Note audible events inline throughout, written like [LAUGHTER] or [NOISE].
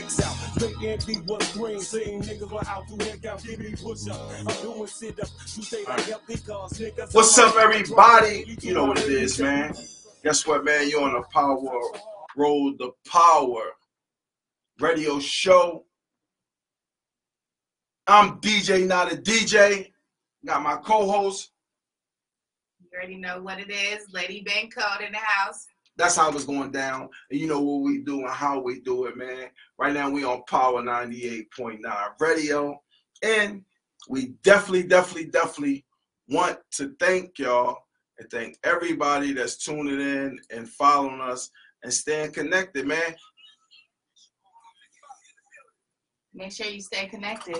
dicks out. Think empty was green, seeing niggas were out to heck out, give me push up. I'm doing sit up, you stay like healthy cause niggas. What's up, everybody? You know what it is, man. Guess what, man? You're on the Power roll, the Power radio show. I'm DJ, not a DJ. Got my co-host. You already know what it is. Lady Ben Code in the house. That's how it's going down. And you know what we do and how we do it, man. Right now we on Power 98.9 radio. And we definitely, definitely, definitely want to thank y'all and thank everybody that's tuning in and following us and staying connected, man. Make sure you stay connected.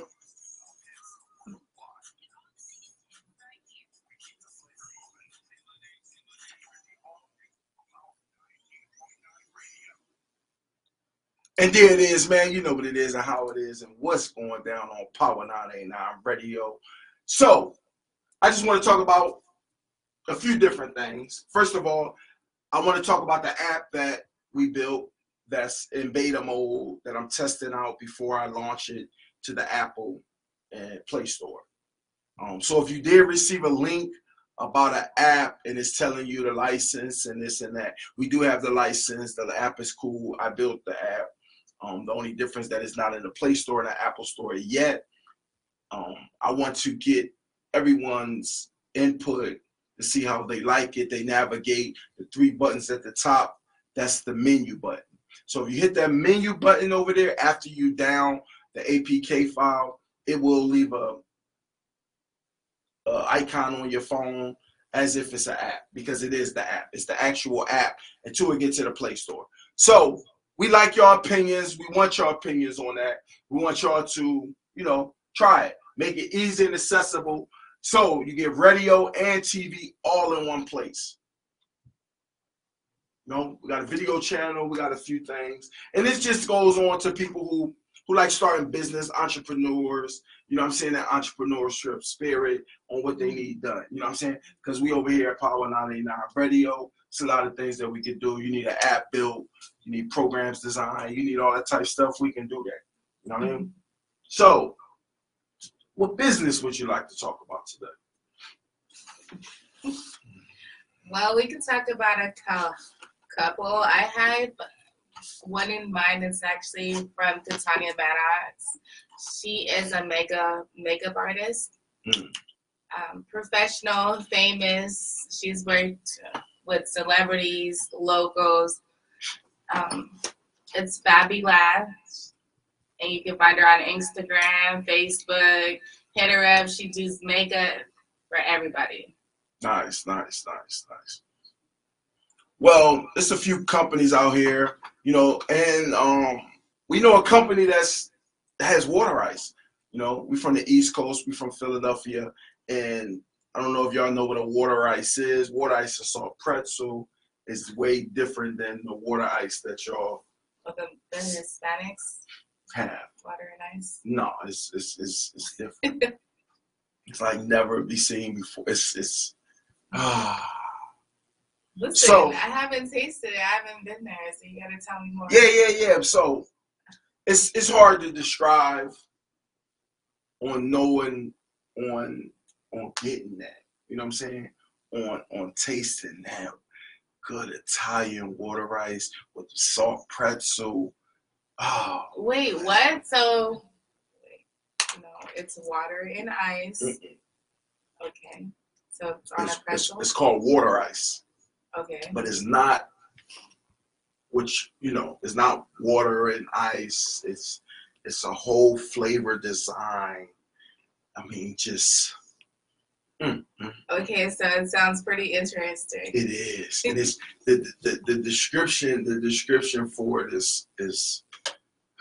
And there it is, man. You know what it is and how it is and what's going down on Power 989 Radio. So, I just want to talk about a few different things. First of all, I want to talk about the app that we built that's in beta mode that I'm testing out before I launch it to the Apple and Play Store. Um, so if you did receive a link about an app and it's telling you the license and this and that, we do have the license. The app is cool. I built the app. Um, the only difference that it's not in the Play Store and the Apple Store yet. Um, I want to get everyone's input to see how they like it. They navigate the three buttons at the top. That's the menu button. So if you hit that menu button over there after you down the APK file, it will leave a, a icon on your phone as if it's an app because it is the app. It's the actual app until it gets to the Play Store. So we like your opinions. We want your opinions on that. We want y'all to, you know, try it. Make it easy and accessible. So you get radio and TV all in one place. You know, we got a video channel, we got a few things. And this just goes on to people who who like starting business, entrepreneurs, you know I'm saying, that entrepreneurship spirit on what they need done. You know I'm saying? Because we over here at Power 989 Radio, it's a lot of things that we can do. You need an app built, you need programs designed, you need all that type of stuff. We can do that. You know what I mean? So, what business would you like to talk about today? Well, we can talk about a couple. I have one in mind that's actually from Titania Badass. She is a mega makeup artist, Mm. um, professional, famous. She's worked with celebrities, locals. Um, it's Fabi Lash, and you can find her on Instagram, Facebook. Hit her up. She does makeup for everybody. Nice, nice, nice, nice. Well, there's a few companies out here, you know, and um, we know a company that's that has water ice. You know, we're from the East Coast, we're from Philadelphia, and I don't know if y'all know what a water ice is. Water ice is salt pretzel is way different than the water ice that y'all With the, the Hispanics, have. water and ice. No, it's it's it's, it's different. it's like never be seen before. It's it's ah. Listen, So- I haven't tasted it. I haven't been there, so you gotta tell me more. Yeah, yeah, yeah. So it's it's hard to describe on knowing on on getting that. You know what I'm saying? On on tasting that good Italian water ice with the salt pretzel. Oh, Wait, what? So, no, it's water and ice. mm-mm. Okay. So it's on it's, a it's, it's called water ice, Okay. but it's not. Which you know, it's not water and ice. It's it's a whole flavor design. I mean, just mm, mm, Okay, so it sounds pretty interesting. it is. It is the, the the description. The description for it is is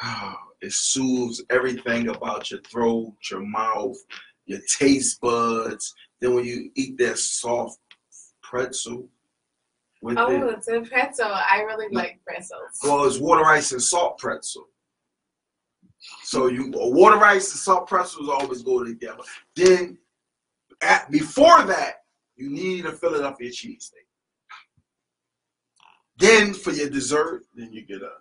oh, it soothes everything about your throat, your mouth, your taste buds. Then when you eat that soft pretzel with Oh, it, it's a pretzel. I really like pretzels. well, it's water ice and salt pretzel. So you water ice and salt pretzels always go together. Then at, before that, you need a Philadelphia cheesesteak. Then for your dessert, then you get a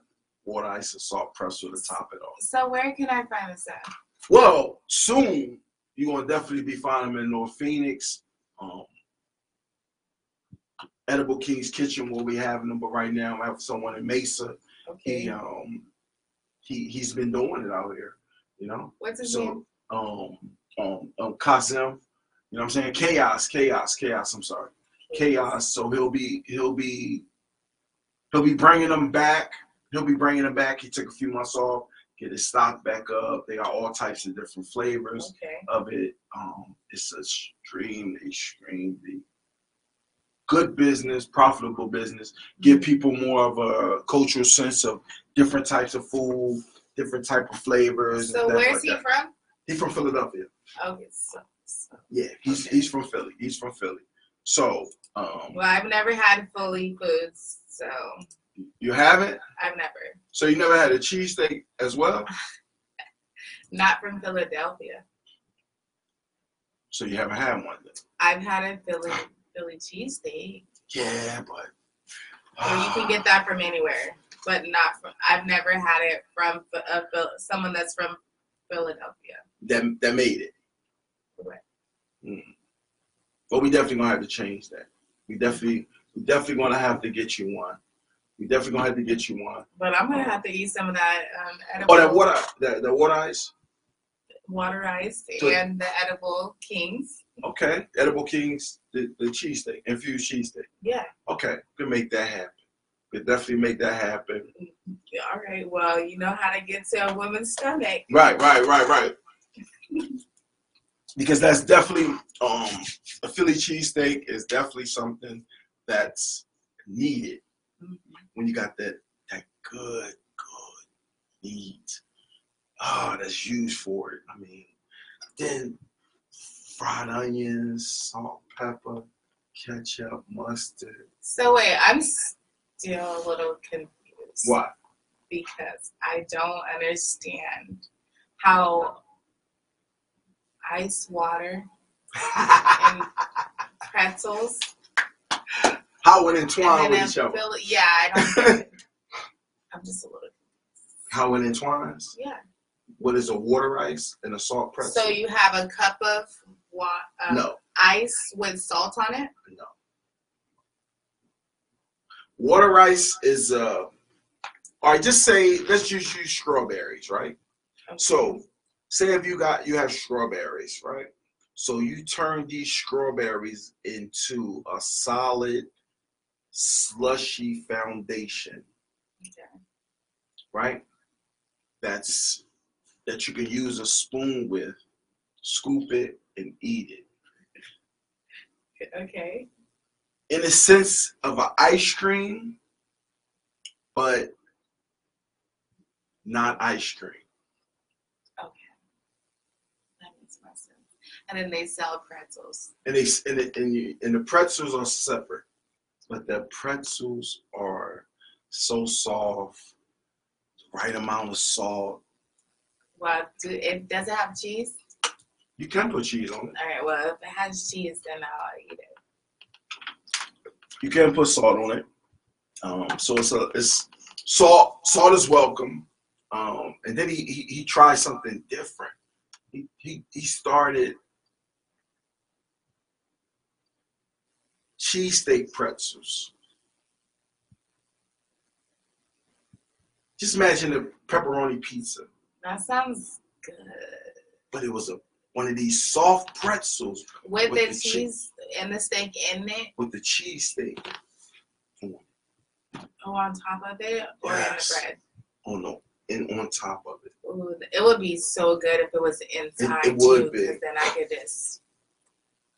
water ice and salt pretzel to top it off. So where can I find this at? Well, soon you're gonna definitely be finding them in North Phoenix. Um, Edible King's Kitchen where we having them, but right now I have someone in Mesa. Okay. He um he he's been doing it out here, you know. What's his So name? um um um Kasim, you know what I'm saying? Chaos, chaos, chaos. I'm sorry, chaos. So he'll be he'll be he'll be bringing them back. He'll be bringing them back. He took a few months off, get his stock back up. They got all types of different flavors Okay. of it. Um, it's extremely, extremely good business, profitable business. Give people more of a cultural sense of different types of food, different type of flavors. So where's like he that. from? He's from Philadelphia. Okay. So. Yeah, he's Okay. he's from Philly. He's from Philly. So um, Well, I've never had Philly foods, so you haven't. I've never. So you never had a cheesesteak as well. [LAUGHS] Not from Philadelphia. So you haven't had one. Then. I've had a Philly Philly cheesesteak. Yeah, but you can get that from anywhere, but not from. I've never had it from a, Phil- someone that's from Philadelphia. that that made it. Mm. But we definitely gonna have to change that. We definitely, we definitely gonna have to get you one. We definitely gonna have to get you one. But I'm gonna have to eat some of that um, edible Oh, that water, that the water ice. water ice So- and the edible kings. Okay, edible kings, the the cheesesteak, infused cheesesteak. Yeah. Okay, we could make that happen. Could definitely make that happen. All right. Well, you know how to get to a woman's stomach. Right, right, right, right. [LAUGHS] because that's definitely um a Philly cheesesteak is definitely something that's needed when you got that that good, good meat. Ah, that's used for it. I mean, then fried onions, salt, pepper, ketchup, mustard. So wait, I'm still a little confused. What? Because I don't understand how ice water and [LAUGHS] pretzels How it entwined with each other. it. Yeah, I don't. [LAUGHS] I'm just a little. How it entwines. Yeah. What is a water ice and a salt pretzel? So you have a cup of wa- uh, no, ice with salt on it. no. Water ice is uh all right, just say let's just use strawberries, right? So say if you got you have strawberries, right? So you turn these strawberries into a solid slushy foundation, Okay. right? That's that you can use a spoon with, scoop it and eat it. Okay. in a sense of an ice cream, but not ice cream. Okay. That makes more sense. And then they sell pretzels. And they and, it, and, you, and the pretzels are separate, but the pretzels are so soft, right amount of salt. Well, do it does it have cheese? You can put cheese on it. All right. Well, if it has cheese, then I'll eat it. You can put salt on it. Um, so it's a it's salt. Salt is welcome. Um, and then he, he he tried something different. He he he started cheesesteak pretzels. Just imagine a pepperoni pizza, That sounds good. but it was a one of these soft pretzels With, With the the cheese. cheese and the steak in it, with the cheesesteak or on top of it, or Yes. in the bread. on the oh, and on top of it. Ooh, it would be so good if it was inside it would too, be. then I could just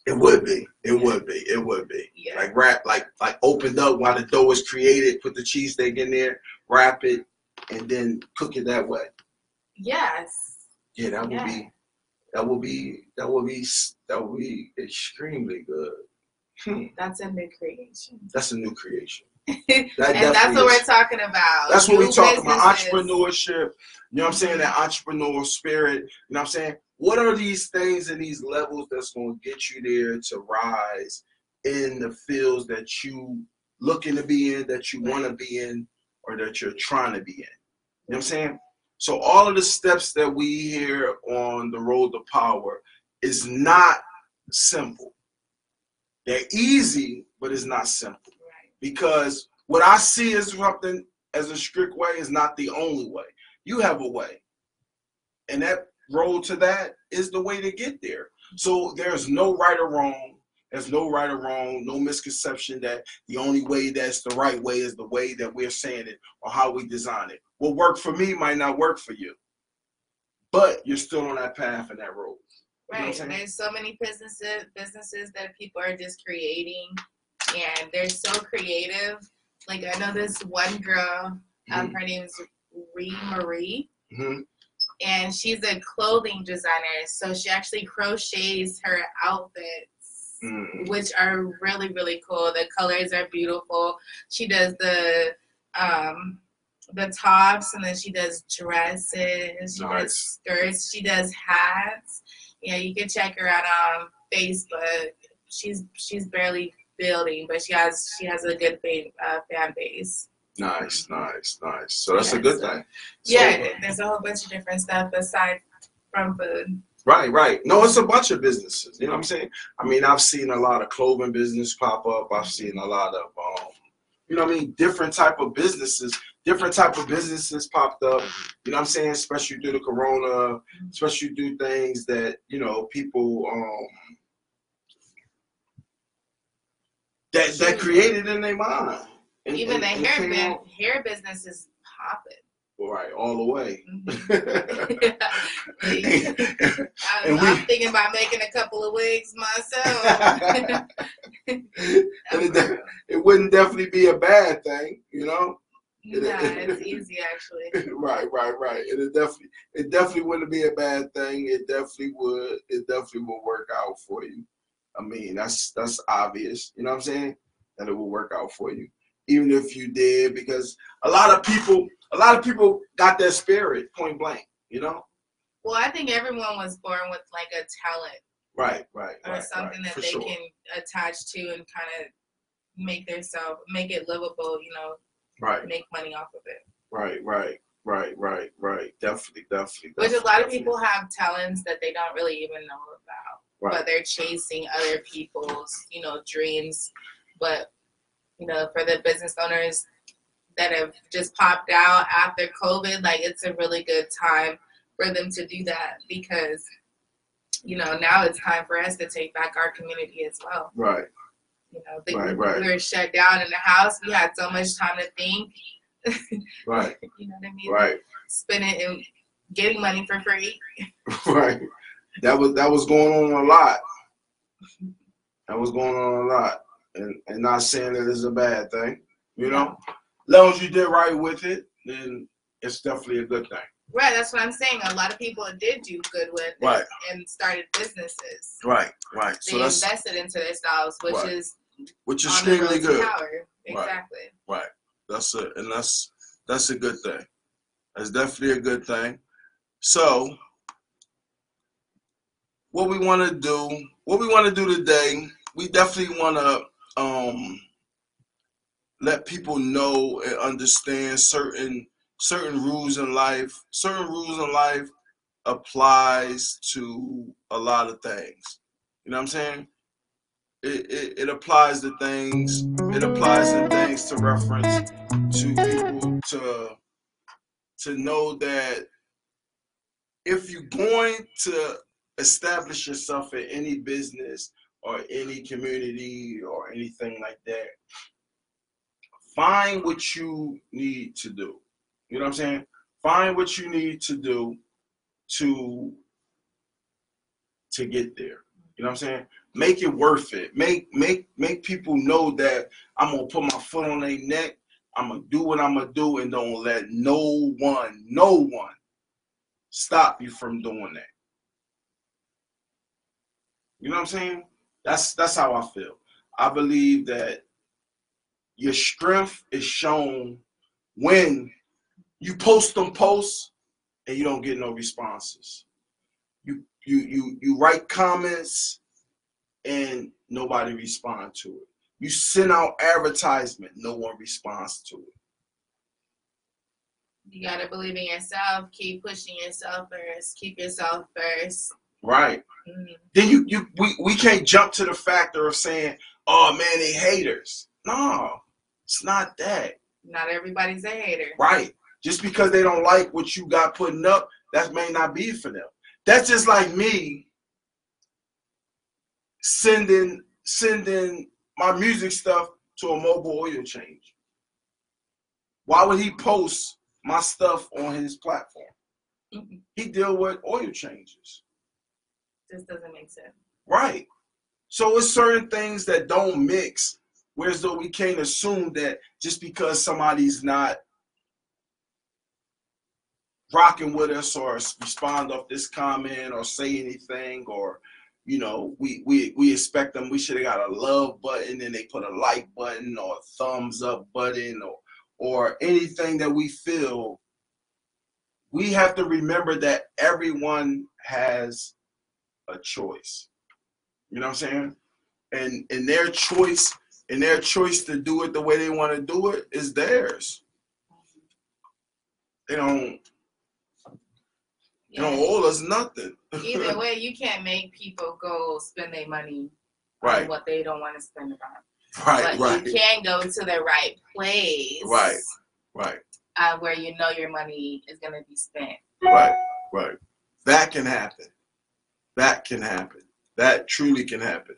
It would be. It would be. It would be. yeah. Like wrap, like like opened up while the dough was created. Put the cheesesteak in there, wrap it, and then cook it that way. yes. Yeah, that would Yeah. be. That would be. That would be. That would be extremely good. Hmm, That's a new creation. that's a new creation. And that's what is. we're talking about. That's what we New talking about. Entrepreneurship. You know what I'm saying? That entrepreneurial spirit. You know what I'm saying? What are these things and these levels that's going to get you there to rise in the fields that you looking to be in, that you want to be in, or that you're trying to be in? You know what I'm saying? So all of the steps that we hear on the road to power is not simple. They're easy, but it's not simple. Because what I see as something as a strict way is not the only way. You have a way. And that road to that is the way to get there. So there's no right or wrong. There's no right or wrong, no misconception that the only way that's the right way is the way that we're saying it or how we design it. What worked for me might not work for you. But you're still on that path and that road. You Right. There's so many businesses businesses that people are just creating and they're so creative. Like I know this one girl, um, her name is Ree Marie, Mhm. and she's a clothing designer. So she actually crochets her outfits, Mhm. which are really, really cool. The colors are beautiful. She does the um the tops and then she does dresses, she Nice. does skirts, she does hats. Yeah, you can check her out on Facebook. She's she's barely building, but she has she has a good fan, uh, fan base. Nice, nice, nice. So that's a good so- thing. So- yeah, there's a whole bunch of different stuff aside from food. Right, right. No, it's a bunch of businesses. You know what I'm saying? I mean, I've seen a lot of clothing business pop up. I've seen a lot of, um, you know what I mean, different type of businesses. Different type of businesses popped up. You know what I'm saying? Especially through the corona, especially through things that you know people um that that created in their mind. And- Even and- the and hair out- hair business is popping. right all the way. [LAUGHS] Mhm. I'm, we- I'm thinking about making a couple of wigs myself. [LAUGHS] and it, de- it wouldn't definitely be a bad thing, you know. nah, it's easy actually. [LAUGHS] right, right, right. It definitely, it definitely wouldn't be a bad thing. It definitely would. It definitely will work out for you. I mean, that's that's obvious. You know what I'm saying? That it will work out for you, even if you did, because a lot of people, a lot of people got that spirit, point blank. You know? Well, I think everyone was born with like a talent Right, right, or right, something right, that they sure. can attach to and kind of make themselves make it livable. You know, Right, make money off of it. right, right, right, right, right. Definitely, definitely. Which a definitely, lot of people have talents that they don't really even know. Right. but they're chasing other people's you know dreams but you know for the business owners that have just popped out after covid like it's a really good time for them to do that because you know now it's time for us to take back our community as well Right. you know the, Right, right. we were shut down in the house we had so much time to think Right, [LAUGHS] you know what i mean right, spend it and getting money for free [LAUGHS] right. That was that was going on a lot. That was going on a lot, and and not saying that it's a bad thing. You know, as long as you did right with it, then it's definitely a good thing. Right, that's what I'm saying. A lot of people did do good with it Right. and started businesses. Right, right. They So that's invested into themselves, which Right. is which is extremely good. Power. Exactly. Right. That's it, and that's that's a good thing. That's definitely a good thing. So, what we want to do, what we want to do today, we definitely want to um, let people know and understand certain certain rules in life. Certain rules in life applies to a lot of things. You know what I'm saying? It, it, it applies to things. It applies to things to reference to people to to know that if you're going to establish yourself in any business or any community or anything like that, find what you need to do. You know what I'm saying? Find what you need to do to to get there. You know what I'm saying? Make it worth it. Make make make people know that I'm gonna put my foot on their neck. I'm gonna do what I'm gonna do, and don't let no one, no one, stop you from doing that. You know what I'm saying? That's that's how I feel. I believe that your strength is shown when you post them posts and you don't get no responses. You you you you write comments and nobody respond to it. You send out advertisement, no one responds to it. You gotta believe in yourself. Keep pushing yourself first. Keep yourself first. Right. Mhm. Then you you we, we can't jump to the factor of saying, oh man, they haters. No, it's not that. Not everybody's a hater. Right. Just because they don't like what you got putting up, that may not be for them. That's just like me sending sending my music stuff to a mobile oil change. Why would he post my stuff on his platform? Mhm. He deal with oil changes. This doesn't make sense. Right. So it's certain things that don't mix, whereas though we can't assume that just because somebody's not rocking with us or respond off this comment or say anything or you know we we we expect them we should have got a love button and they put a like button or a thumbs up button or or anything that we feel we have to remember that everyone has a choice you know what i'm saying and and their choice and their choice to do it the way they want to do it is theirs they don't they don't owe us nothing Either [LAUGHS] way, you can't make people go spend their money right on what they don't want to spend it on. right but right you can go to the right place. Right. right Uh, where you know your money is gonna be spent. right right that can happen that can happen. That truly can happen.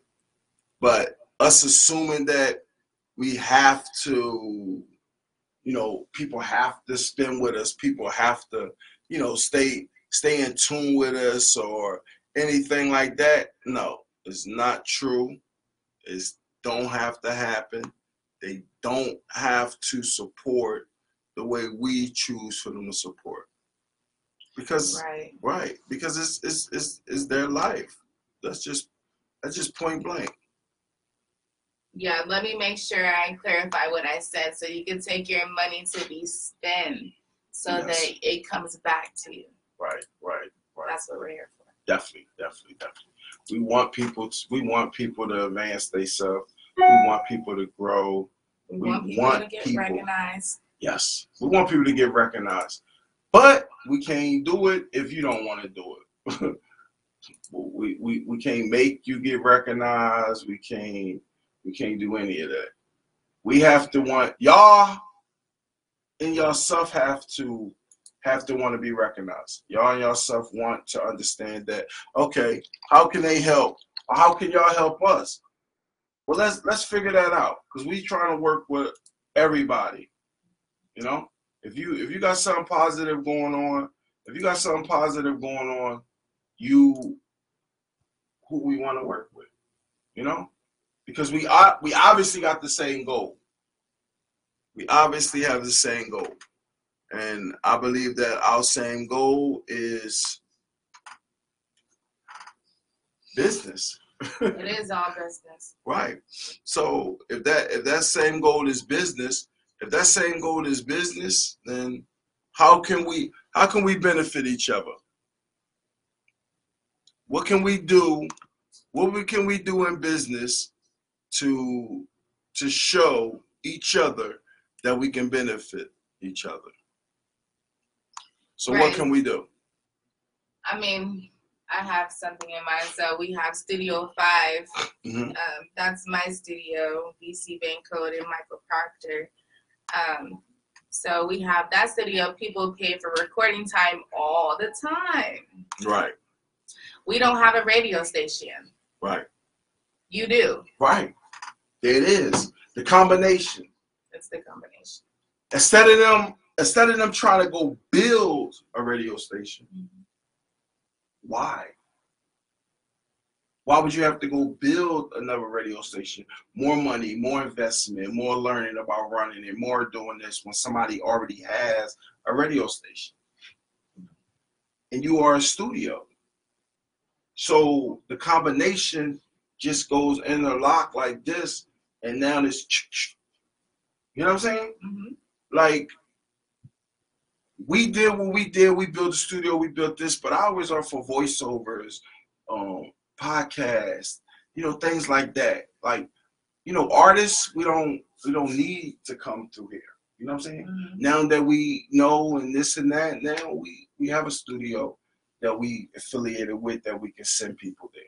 But us assuming that we have to you know people have to spend with us people have to you know stay stay in tune with us or anything like that no it's not true. It's don't have to happen. They don't have to support the way we choose for them to support because Right. right because it's it's it's, it's their life that's just that's just point blank Yeah, let me make sure I clarify what I said so you can take your money to be spent so Yes. that it comes back to you. right right right That's what we're here for. definitely definitely definitely we want people to, we want people to advance themselves we want people to grow We, We want people want to get people- recognized. yes we want people to get recognized but we can't do it if you don't want to do it. [LAUGHS] We, we we can't make you get recognized. We can't we can't do any of that. We have to want y'all and yourself have to have to want to be recognized. Y'all and yourself want to understand that okay how can they help? How can y'all help us? Well let's let's figure that out because we trying to work with everybody you know if you if you got something positive going on if you got something positive going on you who we want to work with you know because we are we obviously got the same goal we obviously have the same goal and i believe that our same goal is business It is all business. Right. So if that if that same goal is business, if that same goal is business, then how can we how can we benefit each other? What can we do? What we, can we do in business to to show each other that we can benefit each other? So what can we do? I mean, I have something in mind. So we have Studio 5. Mhm. Um, that's my studio, BC Bank Code and Michael Proctor. Um, so we have that studio. People pay for recording time all the time. Right, We don't have a radio station. right, You do. right. There it is. The combination. It's the combination. instead of them instead of them trying to go build a radio station why why would you have to go build another radio station? More money more investment more learning about running it more doing this when somebody already has a radio station. And you are a studio. So the combination just goes interlock like this and now this you know what i'm saying? Hmm like we did what we did. We built a studio, we built this, but I always are for voiceovers, um, podcasts, you know, things like that. Like, you know, artists, we don't we don't need to come through here. You know what I'm saying? Mhm. Now that we know and this and that, now we we have a studio that we affiliated with that we can send people there.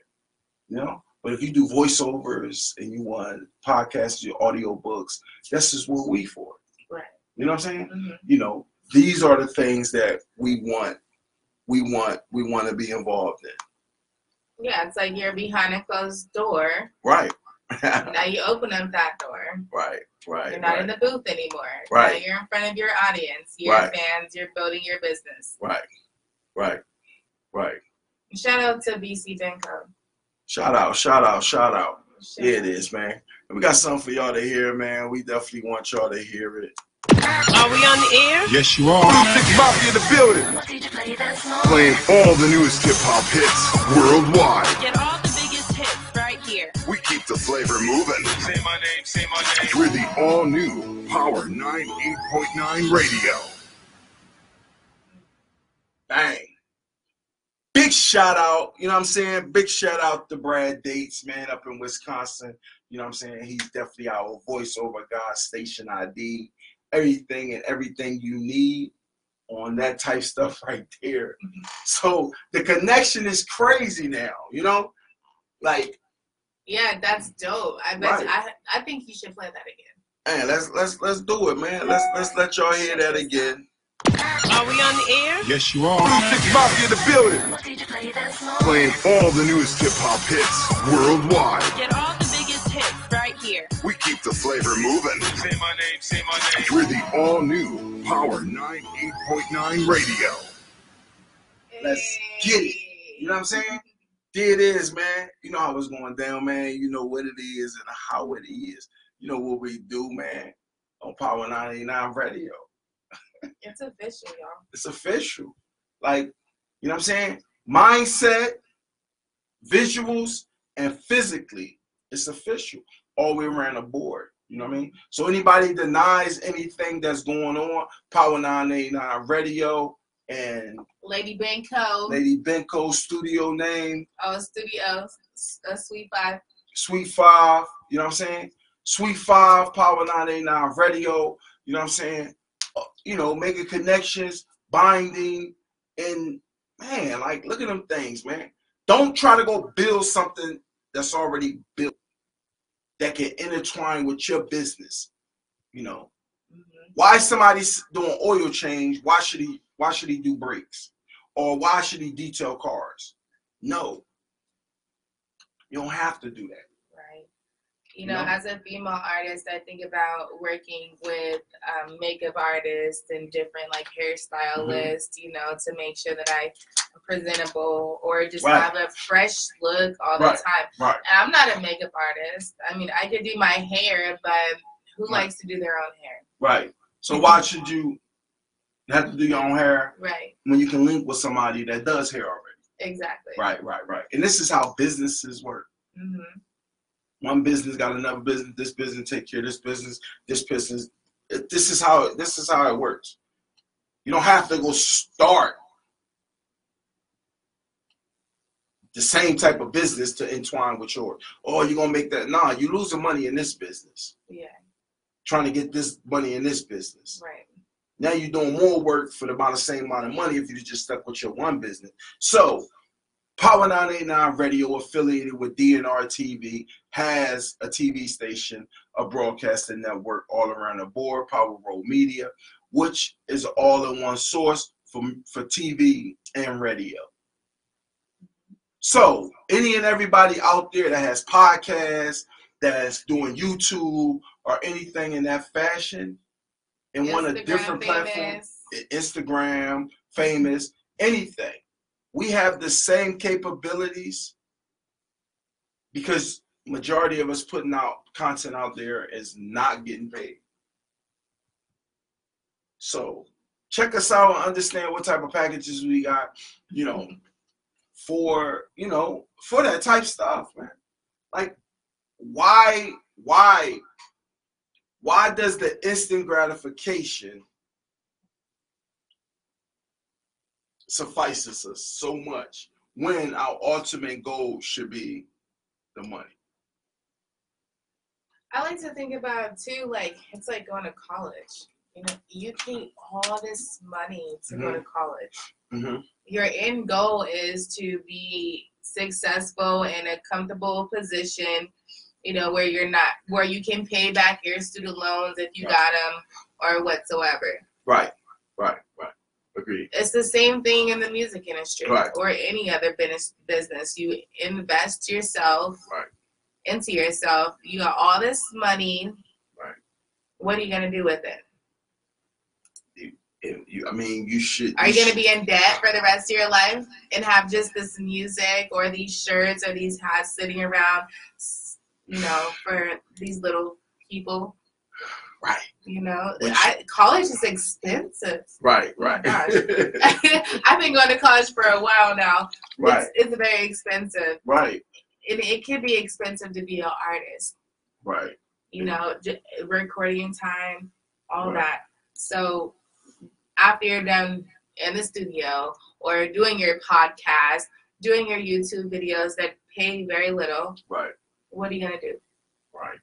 You know? But if you do voiceovers and you want podcasts, your audio books, this is what we for. Right. You know what I'm saying? Mhm. You know, these are the things that we want, we want, we want to be involved in. Yeah, it's like you're behind a closed door. Right. Now you open up that door. right. Right. You're not right. in the booth anymore. Right. Now you're in front of your audience, your Right. fans, you're building your business. Right. Right. Right. Shout out to BC Benco. Shout out, shout out, shout out. Shout Yeah, out. it is, man. We got something for y'all to hear, man. We definitely want y'all to hear it. Are we on the air? Yes, you are. Six Mafia in the building. Playing all the newest hip hop hits worldwide. Get all the biggest hits right here. We keep the flavor moving. Say my name, say my name. We're the all new Power 98.9 Radio. Bang. Big shout out, you know what I'm saying? Big shout out to Brad Dates, man, up in Wisconsin. You know what I'm saying? He's definitely our voiceover guy, station ID, everything and everything you need on that type stuff [LAUGHS] right there. Mm-hmm. So the connection is crazy now, you know? Like, Yeah, that's dope. I bet Right. I I think you should play that again. man, let's let's let's do it, man. Let's let's let y'all hear that again. Are we on the air? Yes, you are. Six Mafia in the building. Playing all the newest hip hop hits worldwide. Here. We keep the flavor moving. Say my name, say my name. We're the all new Power 98.9 Radio. Let's get it. You know what I'm saying? There it is, man. You know how it's going down, man. You know what it is and how it is. You know what we do, man, on Power 99 Radio. It's official, y'all. It's official. Like, you know what I'm saying? Mindset, visuals, and physically, it's official. All the way around the board. You know what I mean? So anybody denies anything that's going on, Power 989 Radio and Lady Benko. Lady Benko studio name, Oh, studio. A sweet five. Sweet Five, you know what I'm saying? Sweet Five, Power 989 Radio, you know what I'm saying? Uh, You know, making connections, binding, and man, like, look at them things, man. Don't try to go build something that's already built that can intertwine with your business. You know, Mhm. why somebody's doing oil change? Why should he? Why should he do brakes? Or why should he detail cars? No, you don't have to do that. You know, No. as a female artist, I think about working with um, makeup artists and different like hairstylists, you know, to make sure that I am presentable or just Right. have a fresh look all Right. the time. Right. And I'm not a makeup artist. I mean, I could do my hair, but who Right. likes to do their own hair? Right. So why should you have to do your own hair Right. when you can link with somebody that does hair already? Exactly. Right, right, right. And this is how businesses work. hmm One business got another business. This business take care of this business. This business. This is how. This is how it works. You don't have to go start the same type of business to entwine with yours. Oh, you're gonna make that? Nah, you losing money in this business. Yeah. Trying to get this money in this business. Right. Now you're doing more work for about the same amount of money if you just stuck with your one business. So, Power 989 Radio, affiliated with DNR TV, has a TV station, a broadcasting network all around the board, Power Road Media, which is all in one source for, for TV and radio. So, any and everybody out there that has podcasts, that's doing YouTube or anything in that fashion, and want a different platform. Instagram, famous, anything. We have the same capabilities because majority of us putting out content out there is not getting paid. So check us out and understand what type of packages we got, you know, for you know, for that type stuff, man. Like why why why does the instant gratification suffices us so much when our ultimate goal should be the money? I like to think about too, like it's like going to college. You know, you pay all this money to go Mm-hmm. to college. hmm Your end goal is to be successful in a comfortable position, you know, where you're not, where you can pay back your student loans if you Right. got them or whatsoever. Right, right. Agreed. It's the same thing in the music industry Right. or any other business. Business, you invest yourself Right. into yourself. You got all this money. Right. What are you gonna do with it? And you, I mean, you should. Are you gonna be in debt for the rest of your life and have just this music or these shirts or these hats sitting around, you know, for these little people? Right, You know, I, college is expensive. right, Oh right, [LAUGHS] I've been going to college for a while now. right, It's, it's very expensive. right, it, it can be expensive to be an artist right. you know recording time all Right. that so after you're done in the studio or doing your podcast doing your youtube videos that pay very little Right, what are you going to do right.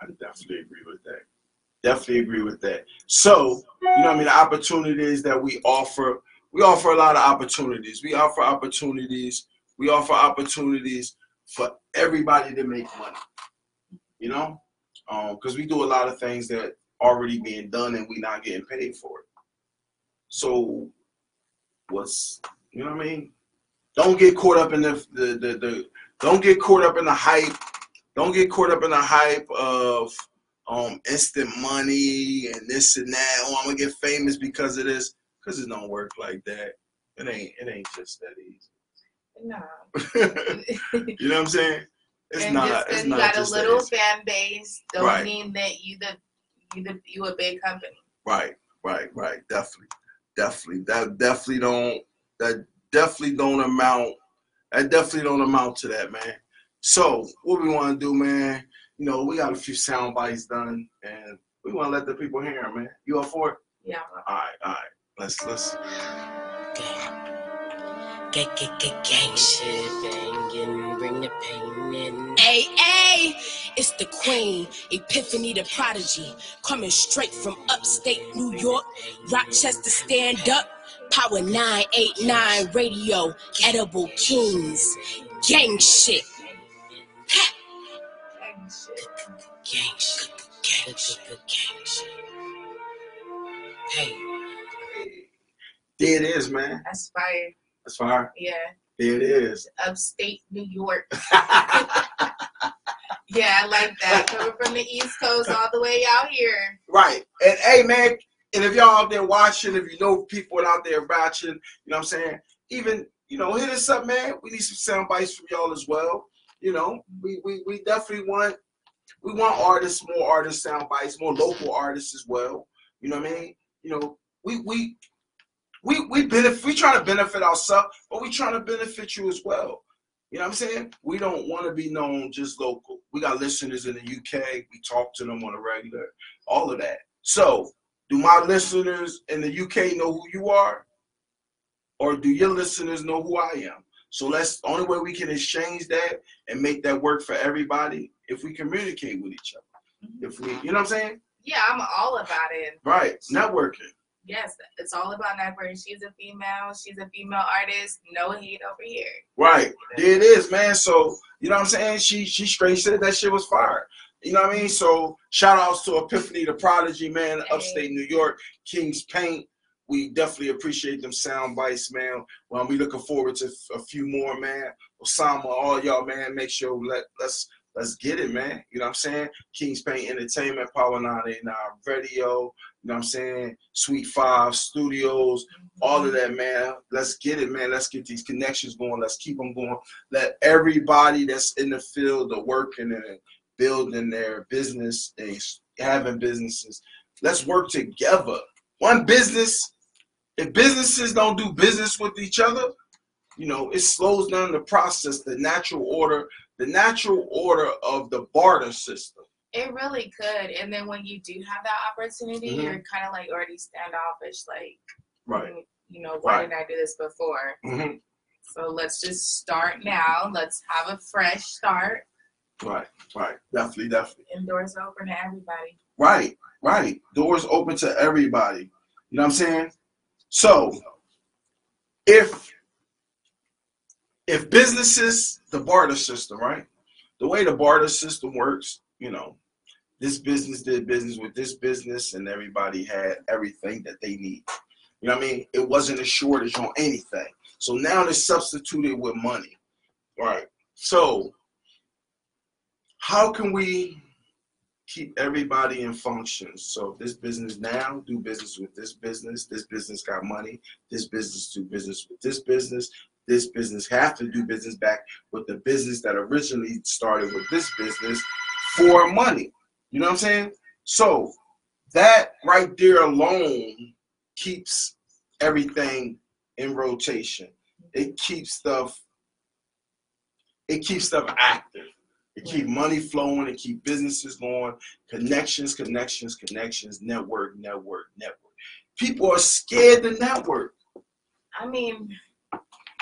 I definitely agree with that. Definitely agree with that. So, you know, what I mean, the opportunities that we offer, we offer a lot of opportunities. We offer opportunities. We offer opportunities for everybody to make money. You know, um, because we do a lot of things that already being done and we not getting paid for it. So, what's you know what I mean? Don't get caught up in the the the, the don't get caught up in the hype. Don't get caught up in the hype of um instant money and this and that. Oh, I'm gonna get famous because of this. Because it don't work like that. It ain't it ain't just that easy. no [LAUGHS] you know what I'm saying? It's and not just it's you not got a just that little fan base don't Right. mean that you the you the you a big company Right, right, right. Definitely, definitely. That definitely don't. That definitely don't amount. That definitely don't amount to that, man. So what we want to do, man? You know, we got a few sound bites done, and we want to let the people hear 'em, man. You up for it? yeah All right, all right. Let's let's. Gang, gang, gang, gang shit banging, bring the pain in. Hey, hey, it's the queen, Epiphany the prodigy, coming straight from upstate New York, Rochester stand up, Power 989 Radio, Edible Kings, gang shit. And shit. Gang shit, gang shit, gang shit. Hey, There it is, man. that's fire That's fire. yeah There it is. upstate New York. [LAUGHS] [LAUGHS] Yeah, I like that. Coming from the East Coast all the way out here. Right. And hey, man, and if y'all out there watching, if you know people out there watching, you know what I'm saying? Even, you know, hit us up, man. We need some sound bites from y'all as well. You know, we, we, we definitely want we want artists, more artist sound bites, more local artists as well. You know what I mean? You know, we we we we benefit we trying to benefit ourselves, but we trying to benefit you as well. You know what I'm saying? We don't want to be known just local. We got listeners in the UK. We talk to them on a regular, all of that. So, do my listeners in the UK know who you are? Or do your listeners know who I am? So let's only way we can exchange that and make that work for everybody if we communicate with each other. Mm-hmm. If we, you know what I'm saying? Yeah, I'm all about it. Right. Networking. Yes, it's all about networking. She's a female. She's a female artist. No hate over here. Right. There it is, man. So, you know what I'm saying? She she straight said that shit was fire. You know what I mean? So shout outs to Epiphany the Prodigy, man, upstate New York, King's Paint. We definitely appreciate them sound bites, man. Well, we looking forward to a few more, man. Osama, all y'all, man, make sure let let's let's get it, man. You know what I'm saying? King's Paint Entertainment, Power 989 Radio, you know what I'm saying? Sweet Five Studios, all of that, man. Let's get it, man. Let's get these connections going. Let's keep them going. Let everybody that's in the field of working and building their business and having businesses, let's work together. One business, if businesses don't do business with each other, you know, it slows down the process, the natural order, the natural order of the barter system. It really could. And then when you do have that opportunity, Mhm. you're kind of like already standoffish. Like, Right. you know, why Right. didn't I do this before? hmm So let's just start now. Let's have a fresh start. Right. Right. Definitely. Definitely. Indoors open to everybody. Right, Right. Doors open to everybody. You know what I'm saying? So if if businesses, the barter system, right? The way the barter system works, you know, this business did business with this business and everybody had everything that they need. You know what I mean? It wasn't a shortage on anything. So now they're substituted with money. Right. So how can we keep everybody in function? So this business now do business with this business. This business got money. This business do business with this business. This business have to do business back with the business that originally started with this business for money. You know what I'm saying? So that right there alone keeps everything in rotation. It keeps stuff. It keeps stuff active. It keep money flowing. and keep businesses going. Connections, connections, connections. Network, network, network. People are scared to network. I mean,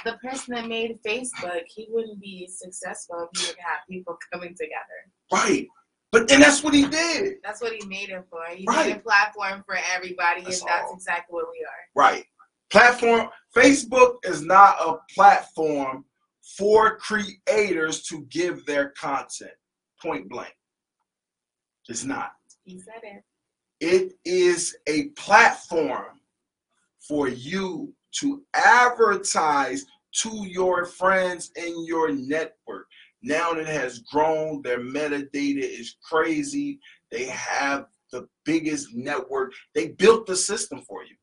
the person that made Facebook, he wouldn't be successful if he would have people [LAUGHS] coming together. Right. But and that's what he did. That's what he made it for. He Right. made a platform for everybody, That's and that's all. exactly what we are. Right. Platform Facebook is not a platform for creators to give their content. Point blank. It's not. He said it. It is a platform for you to advertise to your friends in your network. Now it has grown, their metadata is crazy. They have the biggest network. They built the system for you.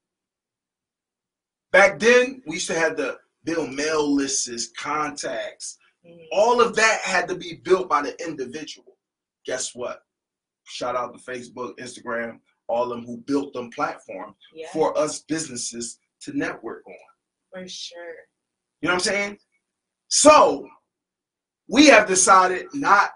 Back then, we used to have the build mail lists, contacts. Mhm. All of that had to be built by the individual. Guess what? Shout out to Facebook, Instagram, all of them who built them platform Yeah, for us businesses to network on. for sure. You know what I'm saying? So we have decided not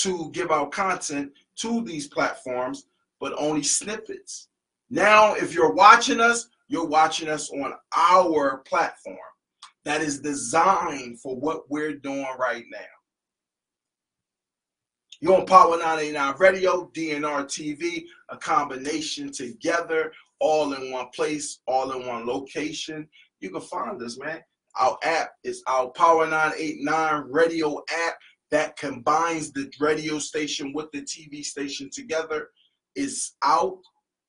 to give out content to these platforms, but only snippets. Now, if you're watching us, you're watching us on our platform that is designed for what we're doing right now. You're on Power 989 Radio, DNR TV, a combination together, all in one place, all in one location. You can find us, man. Our app is our Power 989 radio app that combines the radio station with the TV station together. It's out,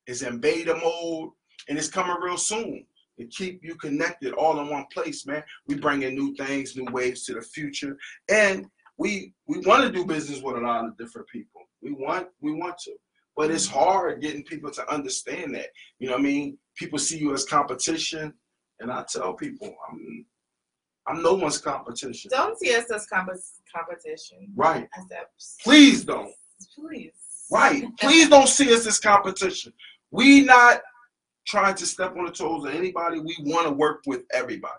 it's in beta mode, and it's coming real soon to keep you connected all in one place, man. We bring in new things, new waves to the future, and we we want to do business with a lot of different people. We want we want to, but it's hard getting people to understand that. You know what I mean? People see you as competition, and I tell people I'm I'm no one's competition. Don't see us as comp- competition. Right. Please don't. Please. Right. Please don't see us as competition. We not trying to step on the toes of anybody. We want to work with everybody.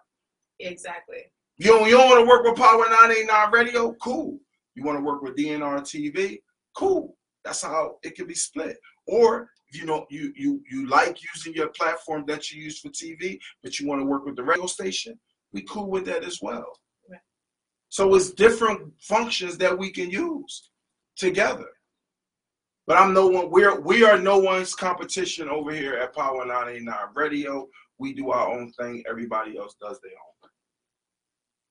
Exactly. You don't, you don't want to work with Power 989 Radio? Cool. You want to work with DNR TV? Cool. That's how it can be split. Or you know you you you like using your platform that you use for TV, but you want to work with the radio station, we cool with that as well. Right. So it's different functions that we can use together. But I'm no one. We're we are no one's competition over here at Power 989 Radio. We do our own thing. Everybody else does their own.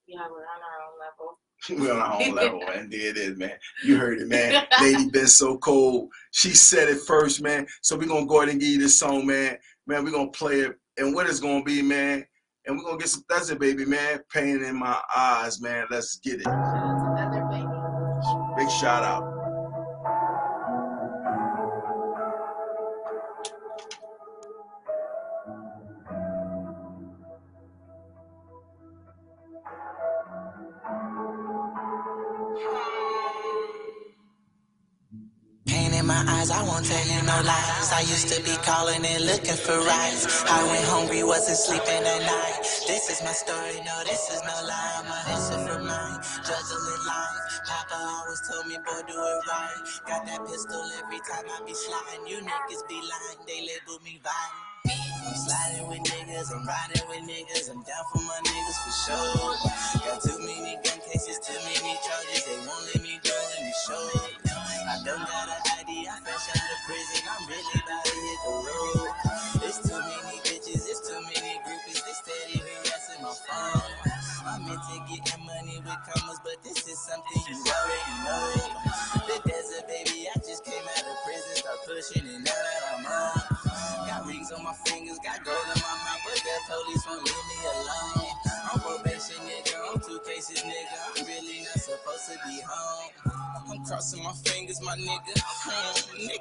Yeah, we're on our own level. [LAUGHS] We're on our own level, [LAUGHS] and there it is, man. You heard it, man. Lady [LAUGHS] been so cold. She said it first, man. So we're gonna go ahead and give you this song, man. Man, we're gonna play it. And what it's gonna be, man. And we're gonna get some that's it, baby, man. Pain in my eyes, man. Let's get it. Shout out to Feather Baby. Big shout out. Lies. I used to be calling and looking for rides. I went hungry, wasn't sleeping at night. This is my story, no, this is no lie. A hustle for mine, juggling life. Papa always told me, boy, do it right. Got that pistol every time I be sliding. You niggas be lying, they label me violent. I'm sliding with niggas, I'm riding with niggas, I'm down for my niggas for sure.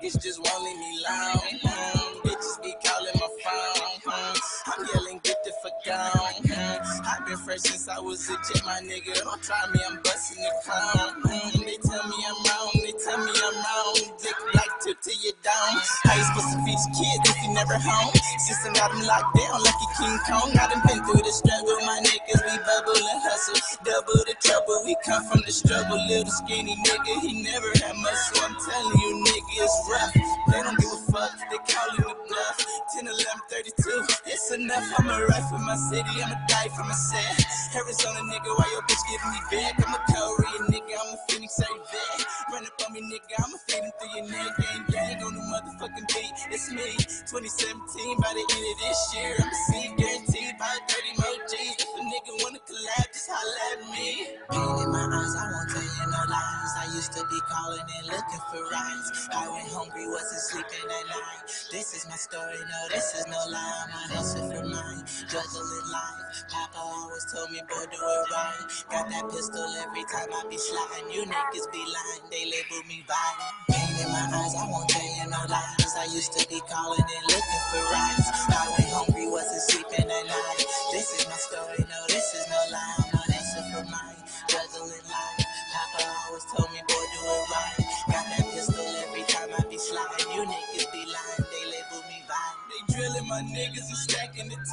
Niggas just leave me alone. Hmm, Bitches be calling my phone. Hmm, I'm yelling, get the fuck on. Hmm, I've been fresh since I was a jet, my nigga. Don't try me, I'm busting the crown. Hmm, They tell me I'm How you supposed to reach kids if you never home? System got them locked down like a King Kong. I done been through the struggle, my niggas. We bubble and hustle, double the trouble. We come from the struggle, little skinny nigga. He never had muscle. I'm telling you, nigga, it's rough. They don't give a fuck. They calling the bluff. 10, 11, 32. It's enough. I'ma ride for my city. I'ma die for my set. Arizona nigga, why your bitch giving me back? I'm a Korean nigga. I'm a Phoenix vet. Run up on me, nigga. I'ma feed him through your neck. Gang, gang on the motherfucking beat. It's me. 2017 by the end of this year. I'ma see guaranteed by 30 more G's. If a nigga wanna collab, just holla at me. Pain in my eyes, I won't you no lies. I used to be calling and looking for rides. I went hungry, wasn't sleeping at night. This is my story, no, this is no lie. A hustle for mine, juggling life. Papa always told me, boy, do it right. Got that pistol every time I be sliding. You niggas be lying, they label me violent. Pain in my eyes, I won't tell you no lies. I used to be calling and looking for rides. I went hungry, wasn't sleeping at night. This is my story,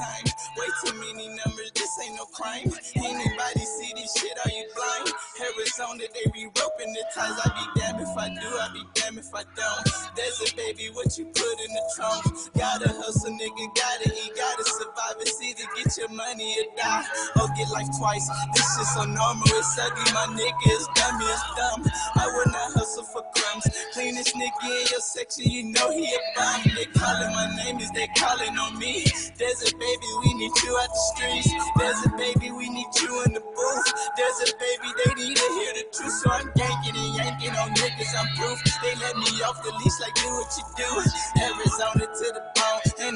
time. Way too many numbers, this ain't no crime. Anybody see this shit, are you blind? Arizona, they be roping the ties. I be damned if I do, I be damned if I don't. Desert baby, what you put in the trunk? Gotta hustle, nigga, gotta eat, gotta survive. It's either get your money or die, or get life twice. This shit so normal, it's ugly, my nigga, it's dummy, it's dumb. I would not hustle for crumbs. Cleanest nigga in your section, you know he a bum. They calling my name, is they calling on me? Desert baby, we need you out the streets. Desert baby, we need you in the booth. Desert baby, they need to hear the truth, so I'm yanking and yanking on niggas. I'm proof. They let me off the leash, like do what you do. Arizona to the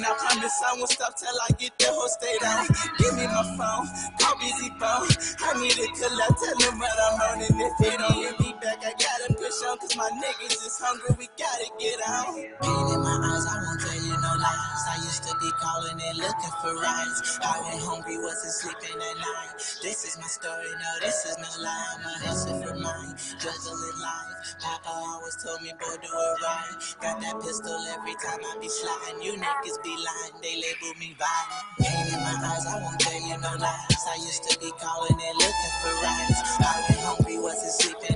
I promise I won't stop till I get the whole state on. Give me my phone, call busy phone. I need a collab, tell them what I'm and if they don't get me back, I gotta push on, cause my niggas is hungry. We gotta get on. Pain in my eyes, I won't tell you lies. I used to be calling and looking for rides. I went hungry, wasn't sleeping at night. This is my story, no, this is no lie. I'm a for mine, juggling life. Papa always told me, boy, do it right. Got that pistol every time I be sliding. You niggas be lying, they label me violent. Pain in my eyes, I won't tell you no lies. I used to be calling and looking for rides. I went hungry, wasn't sleeping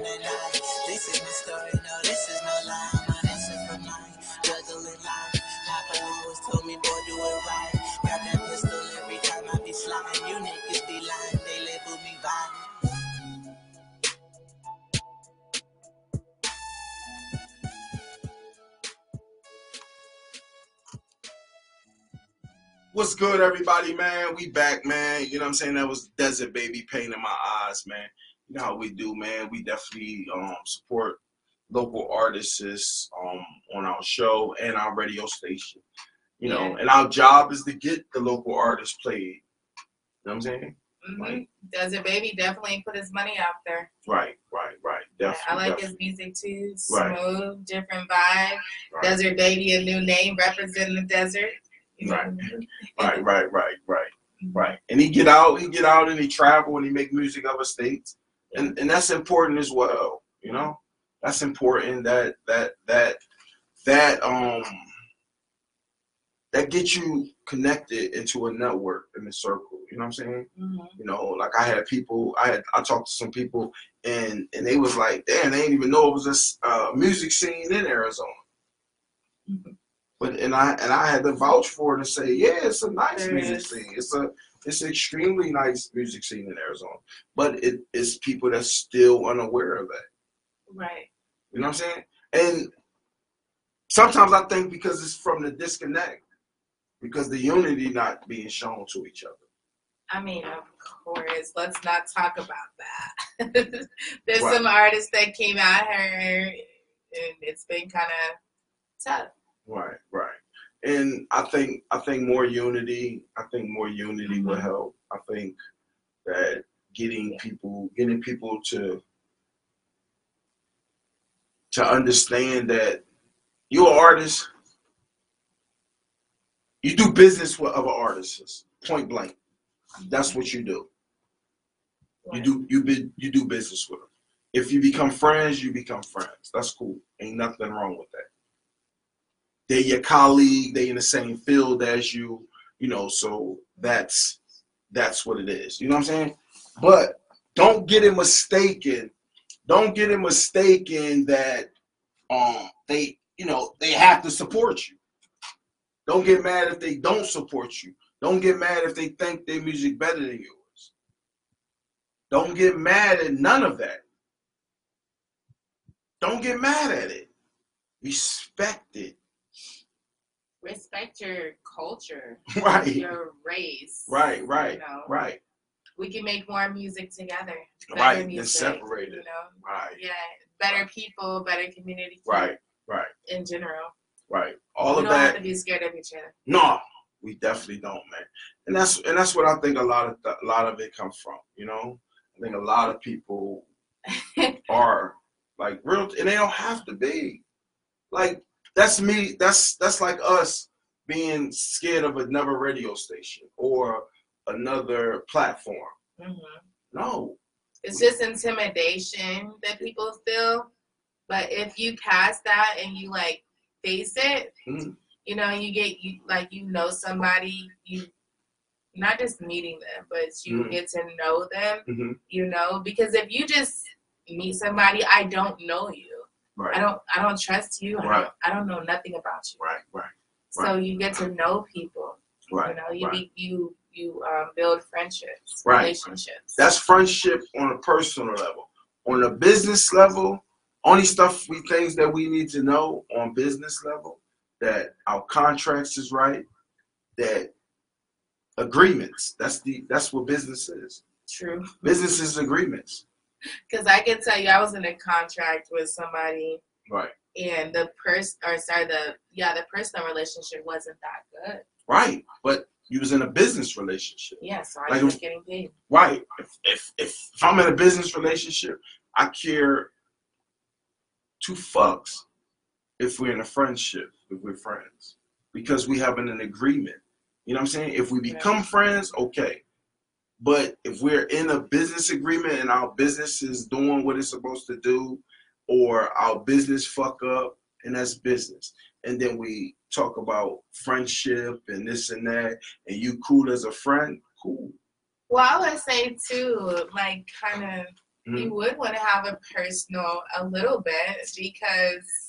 What's good, everybody, man? We back, man. You know what I'm saying? That was Desert Baby Pain in my eyes, man. You know how we do, man. We definitely um, support local artists um, on our show and our radio station. You know, and our job is to get the local artists played. You know what I'm saying? hmm Right. Desert Baby definitely put his money out there. Right, right, right. Definitely. I like definitely. his music too. Right. Smooth, different vibe. Right. Desert Baby, a new name representing the desert. Right. Right, right, right, right, right. And he get out, he get out and he travel and he make music other states. And and that's important as well, you know? That's important that that that that um that gets you connected into a network in the circle. You know what I'm saying? Mhm. You know, like I had people, I had I talked to some people and and they was like, damn, they didn't even know it was this uh, music scene in Arizona. But and I and I had to vouch for it and say, yeah, it's a nice There music is. scene. It's a it's an extremely nice music scene in Arizona. But it, it is people that's still unaware of that. Right. You know what I'm saying? And sometimes I think because it's from the disconnect, because the unity not being shown to each other. I mean, of course. let's not talk about that. [LAUGHS] There's Right. some artists that came out here and it's been kind of tough. Right, right. And I think I think more unity. I think more unity will mm-hmm. help. I think that getting people getting people to to understand that you're an artist. You do business with other artists. Point blank. That's what you do. You do you be you do business with them. If you become friends, you become friends. That's cool. Ain't nothing wrong with that. They're your colleague. They in the same field as you. You know, so that's that's what it is. You know what I'm saying? But don't get it mistaken. Don't get it mistaken that um they you know they have to support you. Don't get mad if they don't support you. Don't get mad if they think their music better than yours. Don't get mad at none of that. Don't get mad at it. Respect it. Respect your culture, [LAUGHS] Right. your race. Right, right, You know, right, we can make more music together. right. Music, separate You it. know, Right, yeah, better people, better community. right, right, In general, right. All we of don't have that. to be scared of each other. No, we definitely don't, man. And that's and that's what I think a lot of a lot of it comes from. You know, I think a lot of people [LAUGHS] are like real, and they don't have to be. Like that's me. That's that's like us being scared of another radio station or another platform. hmm No, It's just intimidation that people feel. But if you cast that and you like face it, Mhm. you know, you get you like you know somebody, you not just meeting them, but you Mhm. get to know them, Mhm. you know, because if you just meet somebody, I don't know you. Right, I don't I don't trust you. I don't I don't know nothing about you. right, right, So you get to know people. right. You know, you right. be, you you um, build friendships, Right. relationships. That's friendship on a personal level. On a business level, only stuff we things that we need to know on business level that our contracts is right, that agreements. That's the that's what business is. true. Business is agreements. [LAUGHS] Because I can tell you, I was in a contract with somebody, Right. and the person, or sorry, the yeah, the personal relationship wasn't that good. Right. But you was in a business relationship. Yeah, so I Like- was getting paid. Right. If if if, if I'm in a business relationship, I care two fucks if we're in a friendship, if we're friends. Because we have an, an agreement. You know what I'm saying? If we become friends, okay. But if we're in a business agreement and our business is doing what it's supposed to do, or our business fuck up, and that's business. And then we talk about friendship and this and that, and you cool as a friend, cool. Well, I would say too, like kind of, Mhm. you would want to have a personal a little bit because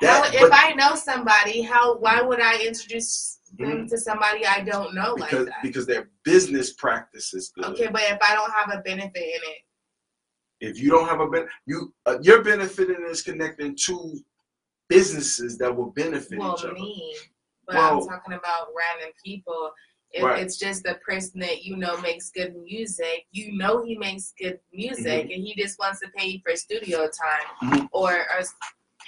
That- if but- I know somebody, how why would I introduce them to somebody I don't know because like that? because their business practice is good. Okay, but if I don't have a benefit in it, If you don't have a ben- you uh, your benefiting is connecting two businesses that will benefit well, each other. me, but I'm talking about random people. If Right. it's just a person that you know makes good music, you know he makes good music, Mm-hmm. and he just wants to pay you for studio time Mhm. or, or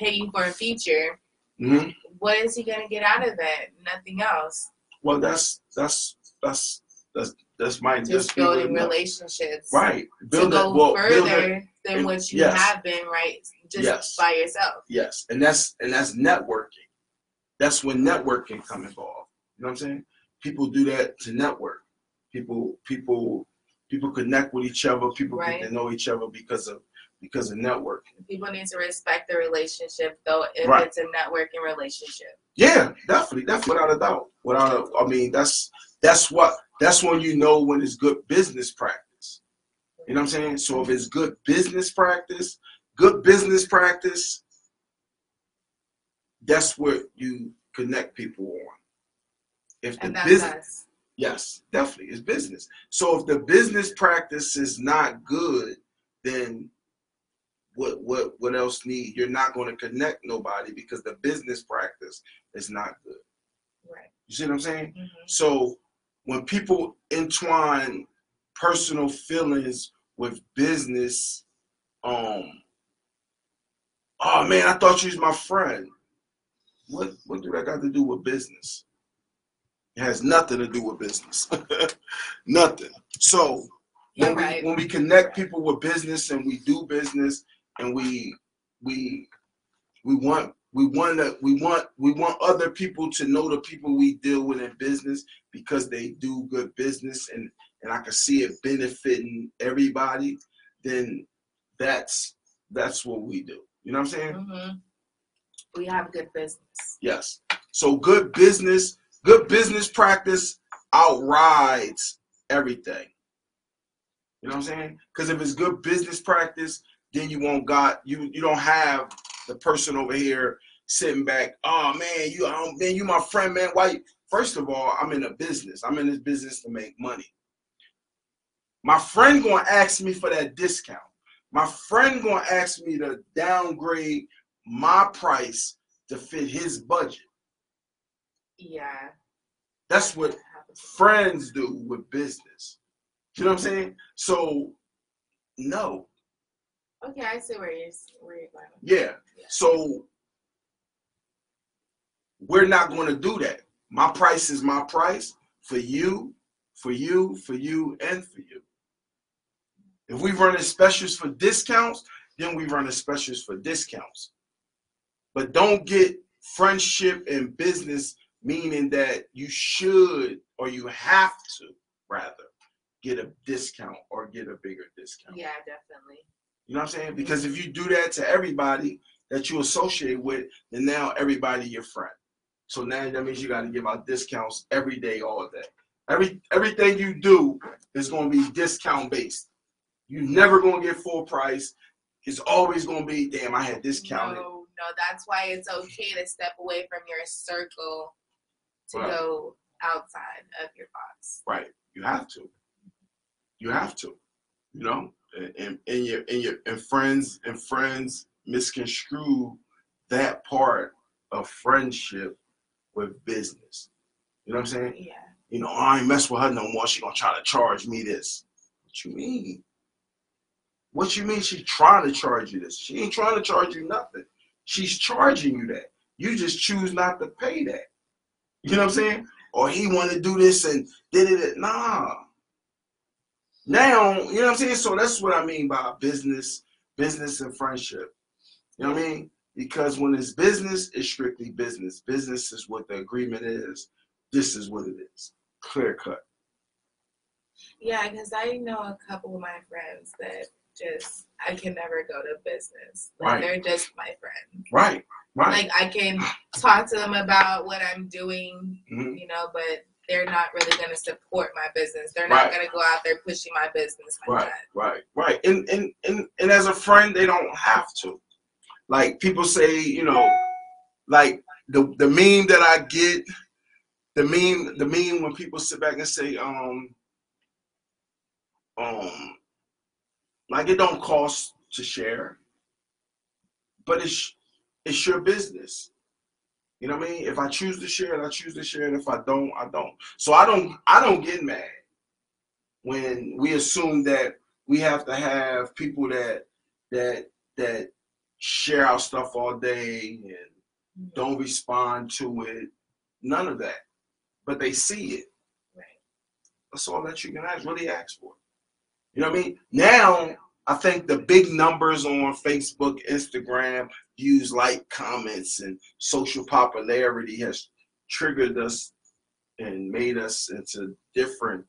pay you for a feature. Mhm. What is he gonna get out of that? Nothing else. Well, that's that's that's that's that's my Just just building relationships. Right. To Build go that. Well, further than and- what you yes. have been, right? Just Yes. by yourself. Yes, and that's and that's networking. That's when networking come involved. You know what I'm saying? People do that to network. People people people connect with each other. People Right. get to know each other because of because of networking. People need to respect the relationship, though, if Right. it's a networking relationship. Yeah, definitely, definitely, without a doubt. Without a, I mean, that's that's what that's when you know when it's good business practice. You know what I'm saying? So if it's good business practice, good business practice, that's what you connect people on. If the that's business, us. yes, definitely, it's business. So if the business practice is not good, then what what what else need? You're not going to connect nobody because the business practice is not good. Right. You see what I'm saying? Mhm. So when people entwine personal feelings with business. Um. Oh man, I thought you was my friend. What what do that got to do with business? It has nothing to do with business. [LAUGHS] nothing. So when we when we connect people with business and we do business and we we we want we want to we want we want other people to know the people we deal with in business because they do good business and and I can see it benefiting everybody then that's that's what we do. You know what I'm saying? Hmm We have good business. yes. So good business good business practice outrides everything. You know what I'm saying? Because if it's good business practice then you won't got you you don't have the person over here sitting back oh man you oh, man you my friend man. Why first of all i'm in a business. I'm in this business to make money. My friend gonna ask me for that discount. My friend gonna ask me to downgrade my price to fit his budget. Yeah. that's what friends do with business. You know what i'm saying? So no Okay, I see where you're where you're going. Yeah. So we're not going to do that. My price is my price for you, for you, for you, and for you. If we run a specials for discounts, then we run a specials for discounts. But don't get friendship and business meaning that you should or you have to rather get a discount or get a bigger discount. Yeah, definitely. You know what I'm saying? Because if you do that to everybody that you associate with, then now everybody your friend. So now that means you got to give out discounts every day, all day. Every everything you do is going to be discount based. You're never going to get full price. It's always going to be, damn, I had discounted. No, no, that's why it's okay to step away from your circle to Right. go outside of your box. Right. You have to. You have to. You know, and and, your and your and friends and friends misconstrue that part of friendship with business. You know what I'm saying? Yeah. You know, I ain't mess with her no more. She gonna try to charge me this. What you mean? What you mean she trying to charge you this? She ain't trying to charge you nothing. She's charging you that. You just choose not to pay that. You know what I'm saying? Or he want to do this and did it. Nah. Now, you know what I'm saying? So that's what I mean by business, business and friendship. You know what I mean? Because when it's business, it's strictly business. Business is what the agreement is. This is what it is. Clear cut. Yeah, because I know a couple of my friends that just I can never go to business. Like Right. they're just my friends. Right. Right. Like I can talk to them about what I'm doing, Mhm. you know, but they're not really gonna support my business. They're not Right. gonna go out there pushing my business like Right, that. right, right. And, and and and as a friend, they don't have to. Like people say, you know, like the the meme that I get, the meme, the meme when people sit back and say, um, um, like it don't cost to share, but it's it's your business. You know what I mean? If I choose to share it, I choose to share it. If I don't, I don't. So I don't I don't get mad when we assume that we have to have people that that that share our stuff all day and don't respond to it. None of that. But they see it. That's all that you can ask, really ask for. You know what I mean? Now I think the big numbers on Facebook, Instagram, views, like, comments, and social popularity has triggered us and made us into different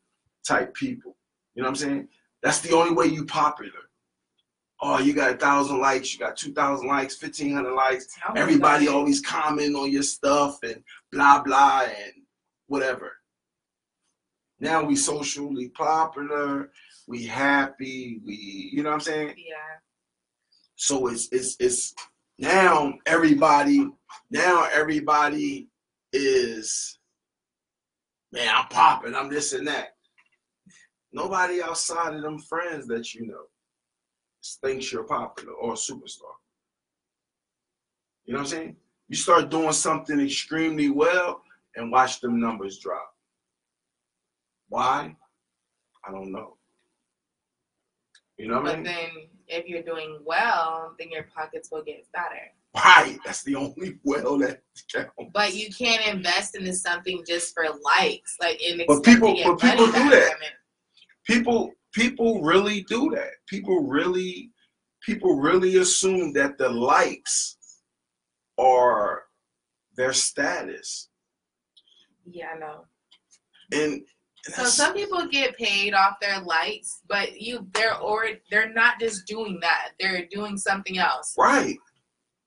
type people. You know what I'm saying? That's the only way you popular. Oh, you got a thousand likes, you got two thousand likes, fifteen hundred likes. Everybody always comment on your stuff and blah blah and whatever. Now we socially popular, we happy, we you know what I'm saying? Yeah. So it's it's it's now everybody now everybody is man, I'm popping, I'm this and that. Nobody outside of them friends that you know thinks you're popular or a superstar. You know what I'm saying? You start doing something extremely well and watch them numbers drop. Why? I don't know. You know what I But mean? then if you're doing well, then your pockets will get fatter. Right. That's the only well that counts. But you can't invest into something just for likes, like in But people- but people do that. people people really do that people really people really assume that the likes are their status Yeah, I know. and So some people get paid off their likes, but you they're already they're not just doing that. They're doing something else. right.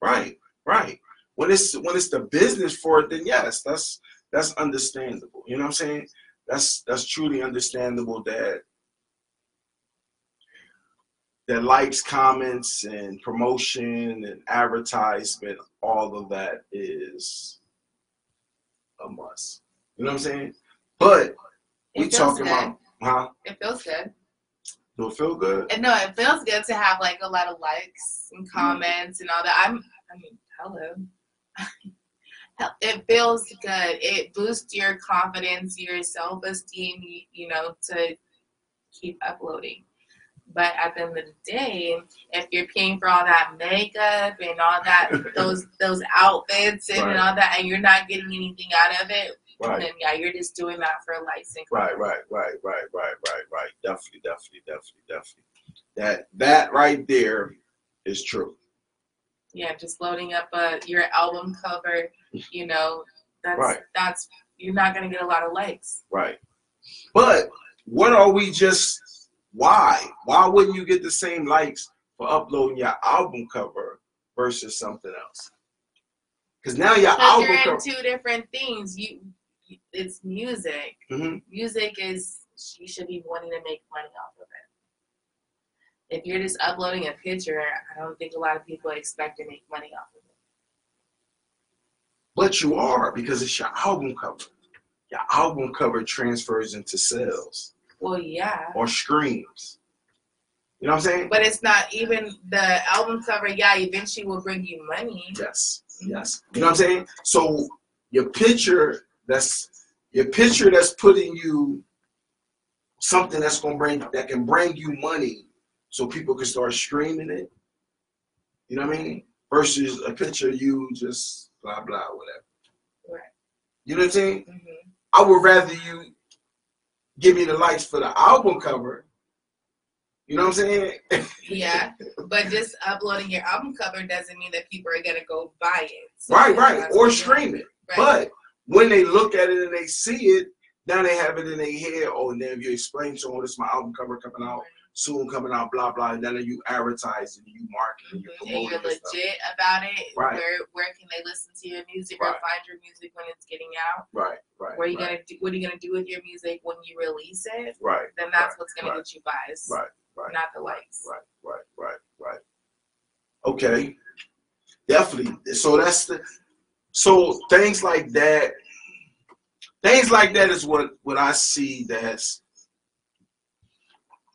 Right. Right. When it's when it's the business for it then yes that's that's understandable. You know what i'm saying? That's that's truly understandable that that likes comments and promotion and advertisement all of that is a must. You know what i'm saying? But we talking good. about huh It feels good. it feel good And no, it feels good to have like a lot of likes and Mm-hmm. comments and all that. I'm I mean, hello. [LAUGHS] It feels good. It boosts your confidence, your self-esteem, you, you know, to keep uploading. But at the end of the day, if you're paying for all that makeup and all that, [LAUGHS] those those outfits and, Right. all that, and you're not getting anything out of it, right then yeah, you're just doing that for likes and Right, right, right, right, right, right, right. Definitely, definitely, definitely, definitely. That that right there is true. yeah, just loading up a your album cover, you know, that's Right. that's you're not gonna get a lot of likes. Right. But what are we just why? Why wouldn't you get the same likes for uploading your album cover versus something else? Because now your album you're in cover. two different things. You, it's music. Mhm. Music is you should be wanting to make money off of it. If you're just uploading a picture, I don't think a lot of people expect to make money off of it. But you are because it's your album cover. Your album cover transfers into sales Well, yeah. or streams. You know what I'm saying? But it's not even the album cover. Yeah, eventually will bring you money. Yes. Yes. You know what I'm saying? So your picture that's your picture that's putting you something that's gonna bring that can bring you money so people can start streaming it. You know what I mean? Versus a picture of you just blah blah whatever. Right. You know what I'm saying? hmm I would rather you give me the likes for the album cover. You know what I'm saying? Yeah, but just uploading your album cover doesn't mean that people are gonna go buy it. So right, right. Or stream it. Right. But when they look at it and they see it, now they have it in their head. Oh, and then if you explain to them, oh, this is my album cover coming out soon, coming out, blah blah. And then you advertise and you market and you and promote you're it. and stuff. legit about it. Right. Where where can they listen to your music or find your music when it's getting out? Right, right. Where are you right, gonna do? What are you gonna do with your music when you release it? Right, Then that's right, what's gonna get you buys, right, right, not the likes. right, right, right, right. Okay, definitely. So that's the. So things like that, things like that is what what I see that's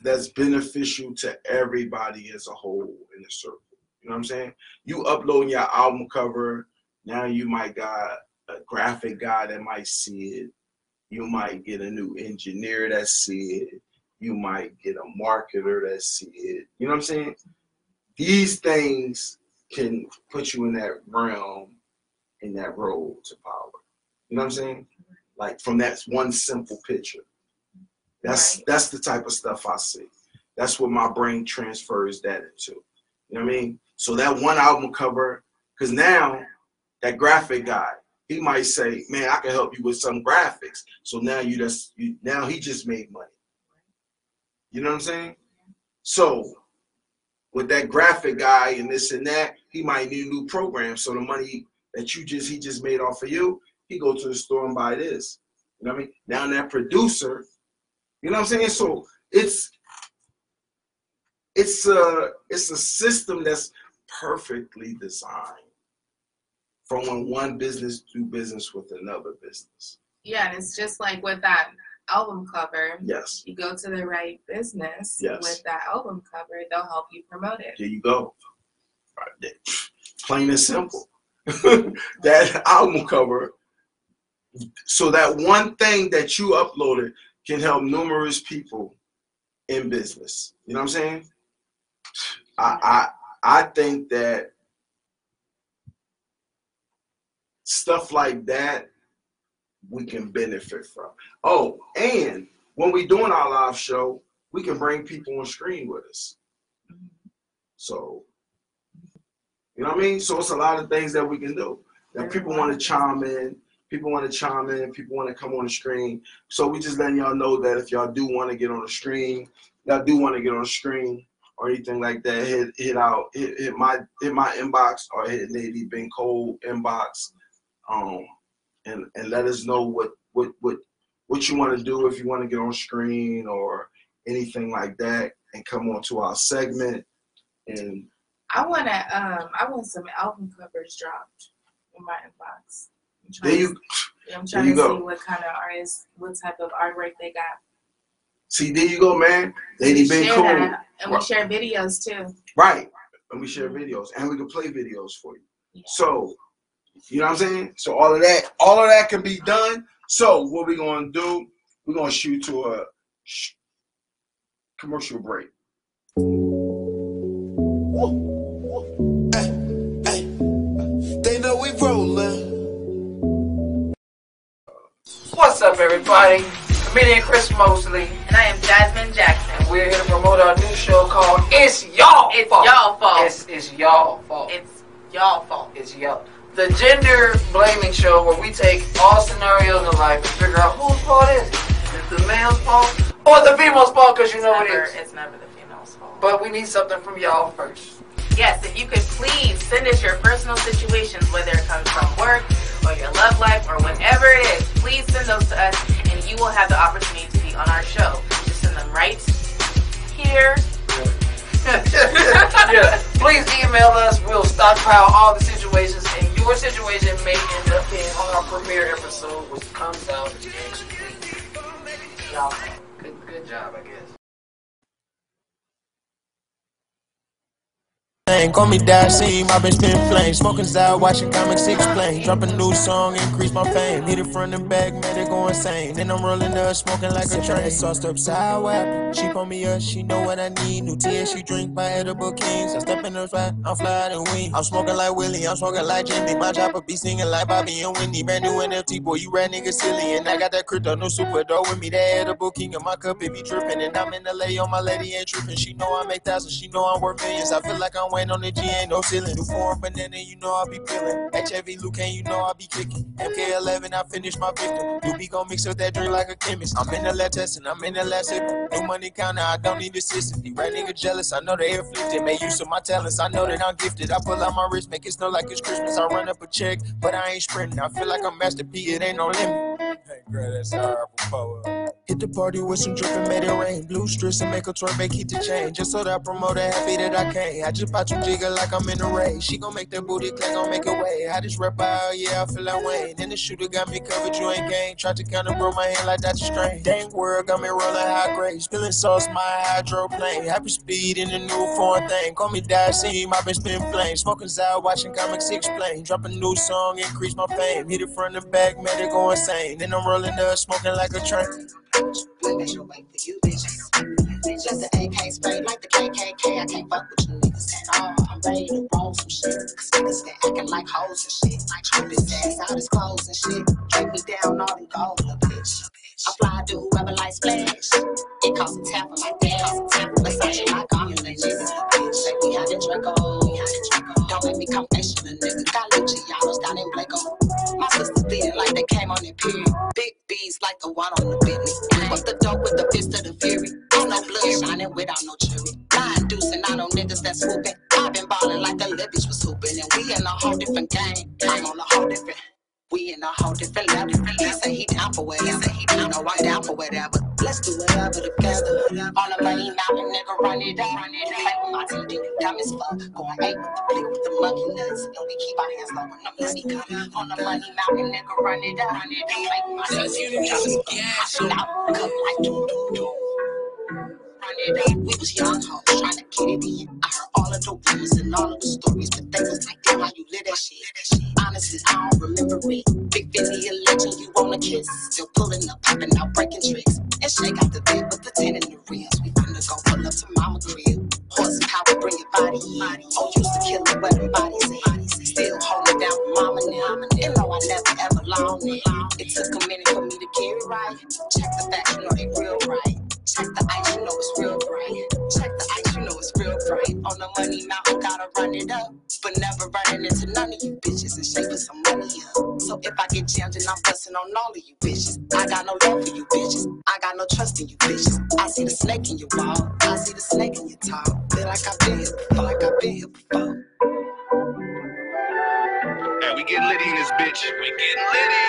that's beneficial to everybody as a whole in the circle. You know what I'm saying? You uploading your album cover, now you might got a graphic guy that might see it. You might get a new engineer that see it. You might get a marketer that see it. You know what I'm saying? These things can put you in that realm, in that road to power. You know what I'm saying? Like from that one simple picture. That's Right. that's the type of stuff I see. That's what my brain transfers that into. You know what I mean? So that one album cover, because now that graphic guy, he might say, "Man, I can help you with some graphics." So now you just you, now he just made money. You know what I'm saying? So with that graphic guy and this and that, he might need a new program. So the money that you just he just made off of you, he go to the store and buy this. You know what I mean? Now that producer, you know what I'm saying? So it's it's a it's a system that's perfectly designed from when one business do business with another business. Yeah, and it's just like with that album cover. Yes. You go to the right business Yes. with that album cover, they'll help you promote it. There you go. Right there. Plain and simple. [LAUGHS] that album cover. So that one thing that you uploaded can help numerous people in business. You know what I'm saying? I I I think that stuff like that we can benefit from. Oh, and when we're doing our live show, we can bring people on screen with us. So, you know what I mean? So it's a lot of things that we can do. That people want to chime in, people want to chime in, people want to come on the screen. So we just letting y'all know that if y'all do want to get on the screen, y'all do want to get on the screen or anything like that, hit hit out hit, hit my hit my inbox or hit Lady Ben Cole inbox, um, and and let us know what what what what you want to do if you want to get on screen or anything like that, and come on to our segment. And I wanna um I want some album covers dropped in my inbox. I'm there to- you I'm there trying you to go. see what kind of artists, what type of artwork they got. see, there you go, man. Lady We Ben share Cole, that, and we share videos too. right? And we share videos, and we can play videos for you. Yeah. So, you know what I'm saying? So all of that, all of that can be done. So what we gonna do? We're gonna shoot to a sh- commercial break. They up, everybody? Comedian Chris Mosley, And I am Jasmine Jackson. and we're here to promote our new show called "It's Y'all It's Fault." y'all fault. It's, it's y'all fault. It's y'all fault. It's y'all. The gender blaming show where we take all scenarios in life and figure out whose fault is it? Is it the male's fault or the female's fault? Because you know never, it is. It's never the female's fault. But we need something from y'all first. Yes, if you could please send us your personal situations, whether it comes from work or your love life or whatever it is, please send those to us and you will have the opportunity to be on our show. Just send them right here. [LAUGHS] yeah. Please email us. We'll stockpile all the situations, and your situation may end up being on our premiere episode, which comes out next week. Y'all, good, good job, I guess. Thing. Call me Daseem, I've been spitting flames. Smoking Zao, watching comics explain. Drop a new song, increase my fame. Hit it front and back, man, they go insane. Then I'm rolling up, smoking like a train. Sauced up sour, she on me up, she know what I need. New tea, she drink by edible kings. I step in the flat, I'm fly and wing. I'm smoking like Willie, I'm smoking like Jimmy. My chopper be singing like Bobby and Whitney. Brand new NFT, boy, you rat nigga silly. And I got that crypto, no super dough with me. That edible king in my cup, it be dripping. And I'm in the lay on my lady ain't tripping. She know I make thousands, she know I'm worth millions. I feel like I'm waiting on the G, ain't no ceiling. New form banana, you know I'll be peeling. HIV Luke, you know I'll be kicking. MK11, I finish my victim. You be gon' mix up that drink like a chemist. I'm in the lab testing, I'm in the lab sipping. New money counter, I don't need assistance. The right nigga jealous, I know they afflicted. Make use of my talents, I know that I'm gifted. I pull out my wrist, make it snow like it's Christmas. I run up a check, but I ain't sprinting. I feel like I'm Master P, it ain't no limit. Hey, girl, that's our power. Hit the party with some dripping, made it rain. Blue strips and make a twerk, make keep the chain. Just so that I promote it, happy that I came. I just bought you jigger like I'm in a race. She gon' make that booty clap, gon' make it way. I just rap out, yeah, I feel like Wayne. Then the shooter got me covered, you ain't gang. Tried to kinda broke my hand like Dr. Strange. Dang world got me rolling high grade. Spilling sauce, my hydroplane. Happy speed in the new foreign thing. Call me Daseem, I've been spinning flames. Smoking Zao, watching comics explain. Drop a new song, increase my fame. Hit it from the back, man, it go insane. Then I'm rolling up, smoking like a train. Just the AK spray like the KKK. I can't fuck with you I'm ready to roll some shit. Cause niggas been acting like hoes and shit. Like trip his ass out his clothes and shit. Drink me down all them gold, little bitch. I fly to whoever likes splash. It costs a tap for my dad. Like I'm in the Jesus, bitch. Say we had a Draco. Don't make me come extra, nigga. Got Luciano's down in Blaco. My sister bleeding like they came on their period. Big B's like the one on the Bentley. What's the dope with the fist of the fury? Ain't no blood shining without no jury. Lying deucing out on niggas that swooping. In a whole different level. He say he down for whatever. He down, know I'm down for whatever. Let's do whatever together. On the money mountain, nigga, run it up. Run it up. with my TD, dumb as fuck. Going eight with the blick with the monkey nuts. And we keep our hands low when the money come. On the money mountain, nigga, run it up. Run it up. Like my TD, dumb as fuck. I'm out, come like do do doom. We was young hoes trying to get it in. I heard all of the rumors and all of the stories, but they was like, damn, how you lit that shit. Honestly, I don't remember it. Big Vinny, a legend, you wanna kiss. Still pulling up, popping out, breaking tricks. And shake out the bed with the 10 in the rims. We finna go pull up to mama crib. Horsepower, bring your body. Oh, used to kill it where them bodies at. Still holding down for mama now. And no, I never ever lost it. It took a minute for me to get it right. Check the facts, you know they real right. Check the it's real bright. Check the ice, you know it's real bright. On the money mountain, gotta run it up. But never running into none of you bitches and shaping some money up. So if I get jammed and I'm busting on all of you bitches, I got no love for you bitches. I got no trust in you bitches. I see the snake in your wall. I see the snake in your talk. Feel like I've been here before, like I've been here before. Hey, we get litty in this bitch. We get litty.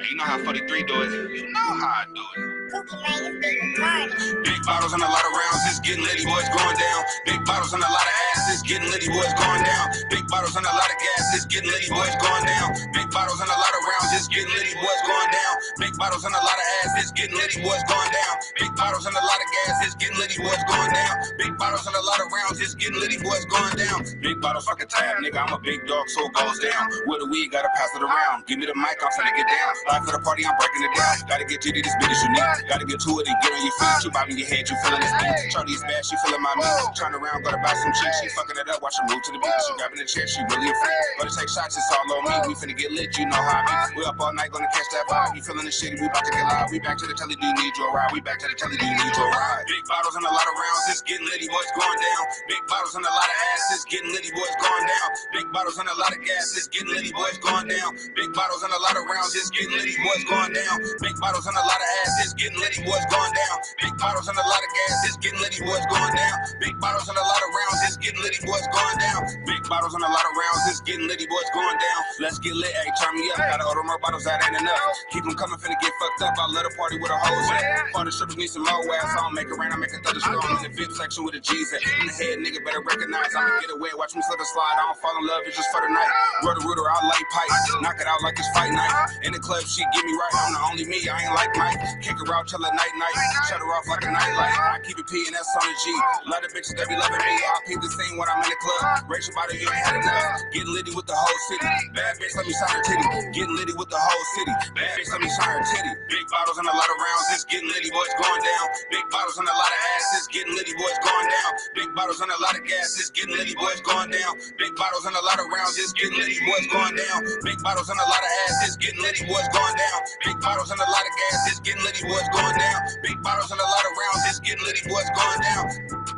Hey, you know how 43 do it. You know how I do it. Big bottles and a lot of rounds, it's getting litty, boys going down. Big bottles and a lot of ass, it's getting litty, boys going down. Big bottles and a lot of gas, it's getting litty, boys going down. Big bottles and a lot of rounds, it's getting litty, boys going down. Big bottles and a lot of ass, it's getting litty, boys going down. Big bottles and a lot of gas, it's getting litty, boys going down. Big bottles and a lot of rounds, it's getting litty, boys going down. Big bottles, fuck a tab, nigga, I'm a big dog, so it goes down. With the weed, gotta pass it around. Give me the mic, I'm finna get down. Live for the party, I'm breaking it down. Gotta get jitty, this bitch is unique. Gotta get to it and get on your feet. You bobbing your head, you feeling this beat. Charlie's bad, she feeling my meat. Turn around, gotta buy some cheese. She fucking it up, watch her move to the beat. She grabbing the chair, she really a freak. Gotta take shots, it's all on me. We finna get lit, you know how I be. We up all night, gonna catch that vibe. You feeling the shitty, we about to get live. We back to the telly, do you need your ride? We back to the telly, do you need your ride? Big bottles and a lot of rounds, it's getting litty, boys going down. Big bottles and a lot of ass, it's getting litty, boys going down. Big bottles and a lot of gas, it's getting litty, boys going down. Big bottles and a lot of rounds, it's getting litty, boys going down. Big bottles and a lot of ass, it's getting litty, boys going down. Big bottles and a lot of gas, it's getting litty, boys going down. Big bottles and a lot of rounds, it's getting litty, boys going down. Big bottles and a lot of rounds, it's getting litty, boys going down. Let's get lit, hey, turn me up. Gotta order more bottles, that ain't enough. Keep them coming, finna get fucked up. I let a party with a hose at. Party strippers need some more ass. I don't make it rain, I make it thunder storm. In the VIP section with a G's at. In the head, nigga better recognize. I'ma get away, watch me slip and slide. I don't fall in love, it's just for the night. Rotor rooter, I light pipe. Knock it out like it's fight night. In the club, she get me right. I'm the only me, I ain't like Mike. Kick her out till the night night. Shut her off like a nightlight. I keep it P and that's on the G. Lot of bitches that be loving me. I peep the same when I'm in the club. Your body, you ain't had enough. Get litty with the whole city. Bad bitch, let me sign her titty. Get litty with the whole city. Bad bitch, let me sign her titty. Big bottles and a lot of rounds, it's getting litty, boys going down. Big bottles and a lot of ass, it's getting litty, boys going down. Big bottles and a lot of gas, it's getting litty, boys going down. Big bottles and a lot of rounds, it's getting litty, boys going down. Big bottles and a lot of ass, it's getting litty, boys going down. Big bottles and a lot of gas, it's getting litty, boys going down. Big bottles and a lot of rounds, it's getting litty, boys going down.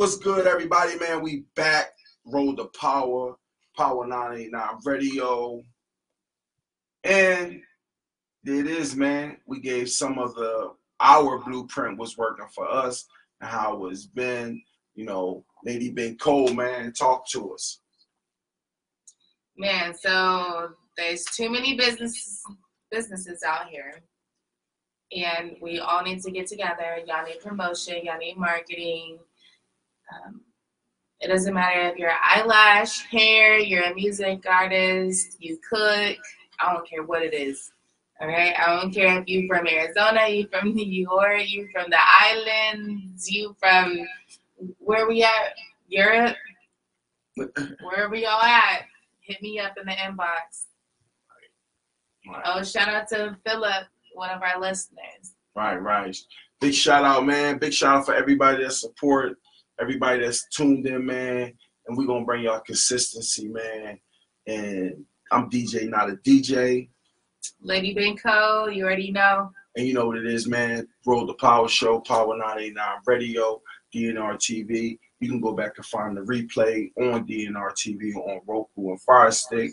What's good, everybody, man? We back. Road to Power. Power 989 Radio. And it is, man. We gave some of the our blueprint was working for us and how it's been. You know, Lady Big Cole, man, talk to us. Man, so there's too many businesses businesses out here. And we all need to get together. Y'all need promotion, y'all need marketing. Um, it doesn't matter if you're eyelash, hair, you're a music artist, you cook, I don't care what it is. All right. I don't care if you're from Arizona, you're from [LAUGHS] New York, you're from the islands, you from where we at? Europe. [LAUGHS] Wherever y'all at, hit me up in the inbox. Oh, shout out to Philip, one of our listeners. Right, right. Big shout out, man. Big shout out for everybody that support, everybody that's tuned in, man. And we're gonna bring y'all consistency, man. And I'm DJ, not a DJ. Lady Benko, you already know. And you know what it is, man. Road to Power Show, Power 989 Radio, DNR TV. You can go back and find the replay on DNR TV on Roku and Fire Stick.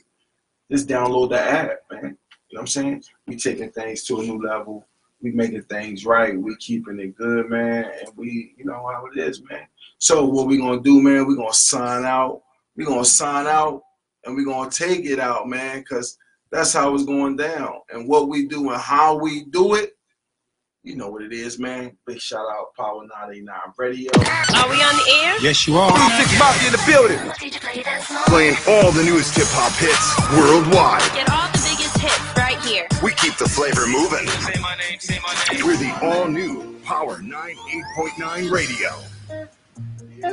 Just download the app, man. You know what I'm saying? We taking things to a new level. We making things right. We keeping it good, man. And we, you know how it is, man. So what we gonna do, man? We gonna sign out. We gonna sign out, and we gonna take it out, man. Cause that's how it's going down. And what we do and how we do it You know what it is, man. Big shout out Power 99 Radio. Are we on the air? Yes, you are. Music Mafia in the building. Playing all the newest hip hop hits worldwide. Right here. We keep the flavor moving. We're the all new Power 98.9 Radio.